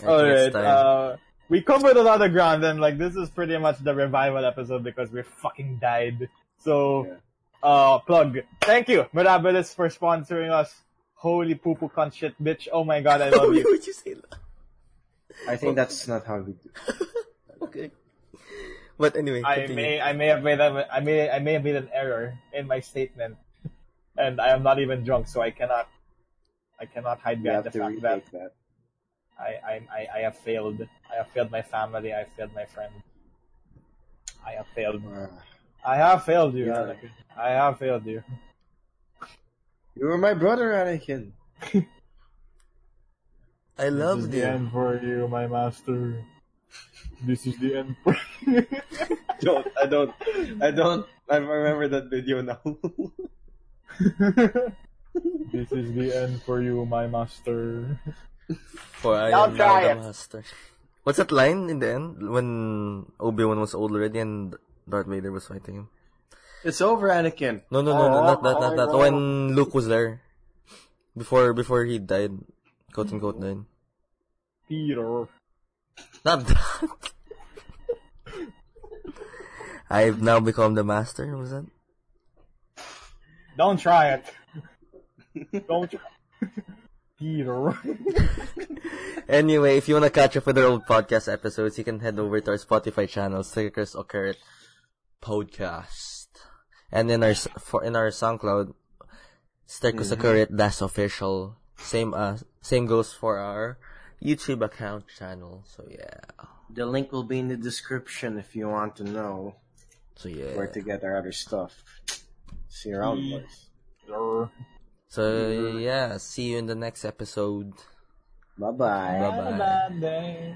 Alright, uh, we covered a lot of ground and like this is pretty much the revival episode because we fucking died. So, Yeah. uh, plug. Thank you, Mirabilis, for sponsoring us. Holy poo poo cunt shit bitch. Oh my god, I love Why you. would you say that? I think that's not how we do. Okay. But anyway, I continue. may, I may have made a, I may, I may have made an error in my statement, and I am not even drunk, so I cannot, I cannot hide behind the fact that that. I, I, I, I have failed. I have failed my family. I have failed my friend. I have failed. Ah. I have failed you, Yeah. Anakin. I have failed you. you were my brother, Anakin. I love this is you. the end for you, my master. This is the end for don't, I don't, I don't, I remember that video now. This is the end for you, my master. For I Don't am try now it. master. What's that line in the end when Obi Wan was old already and Darth Vader was fighting him? it's over, Anakin. No, no, no, no, not that, oh, not that. Oh, oh, when Luke was there, before before he died, quote unquote died. Peter. Not that. I've now become the master. Was that? Don't try it. Don't try. Peter. Anyway, if you wanna catch up with our old podcast episodes, you can head over to our Spotify channel, Stickers Occurred Podcast, and in our for in our SoundCloud, Stickers Occurred That's official. Same uh same goes for our YouTube account channel. So yeah, The link will be in the description if you want to know so yeah. where to get our other stuff. See you around, boys. So yeah, see you in the next episode. Bye bye. Bye-bye. Had a bad day.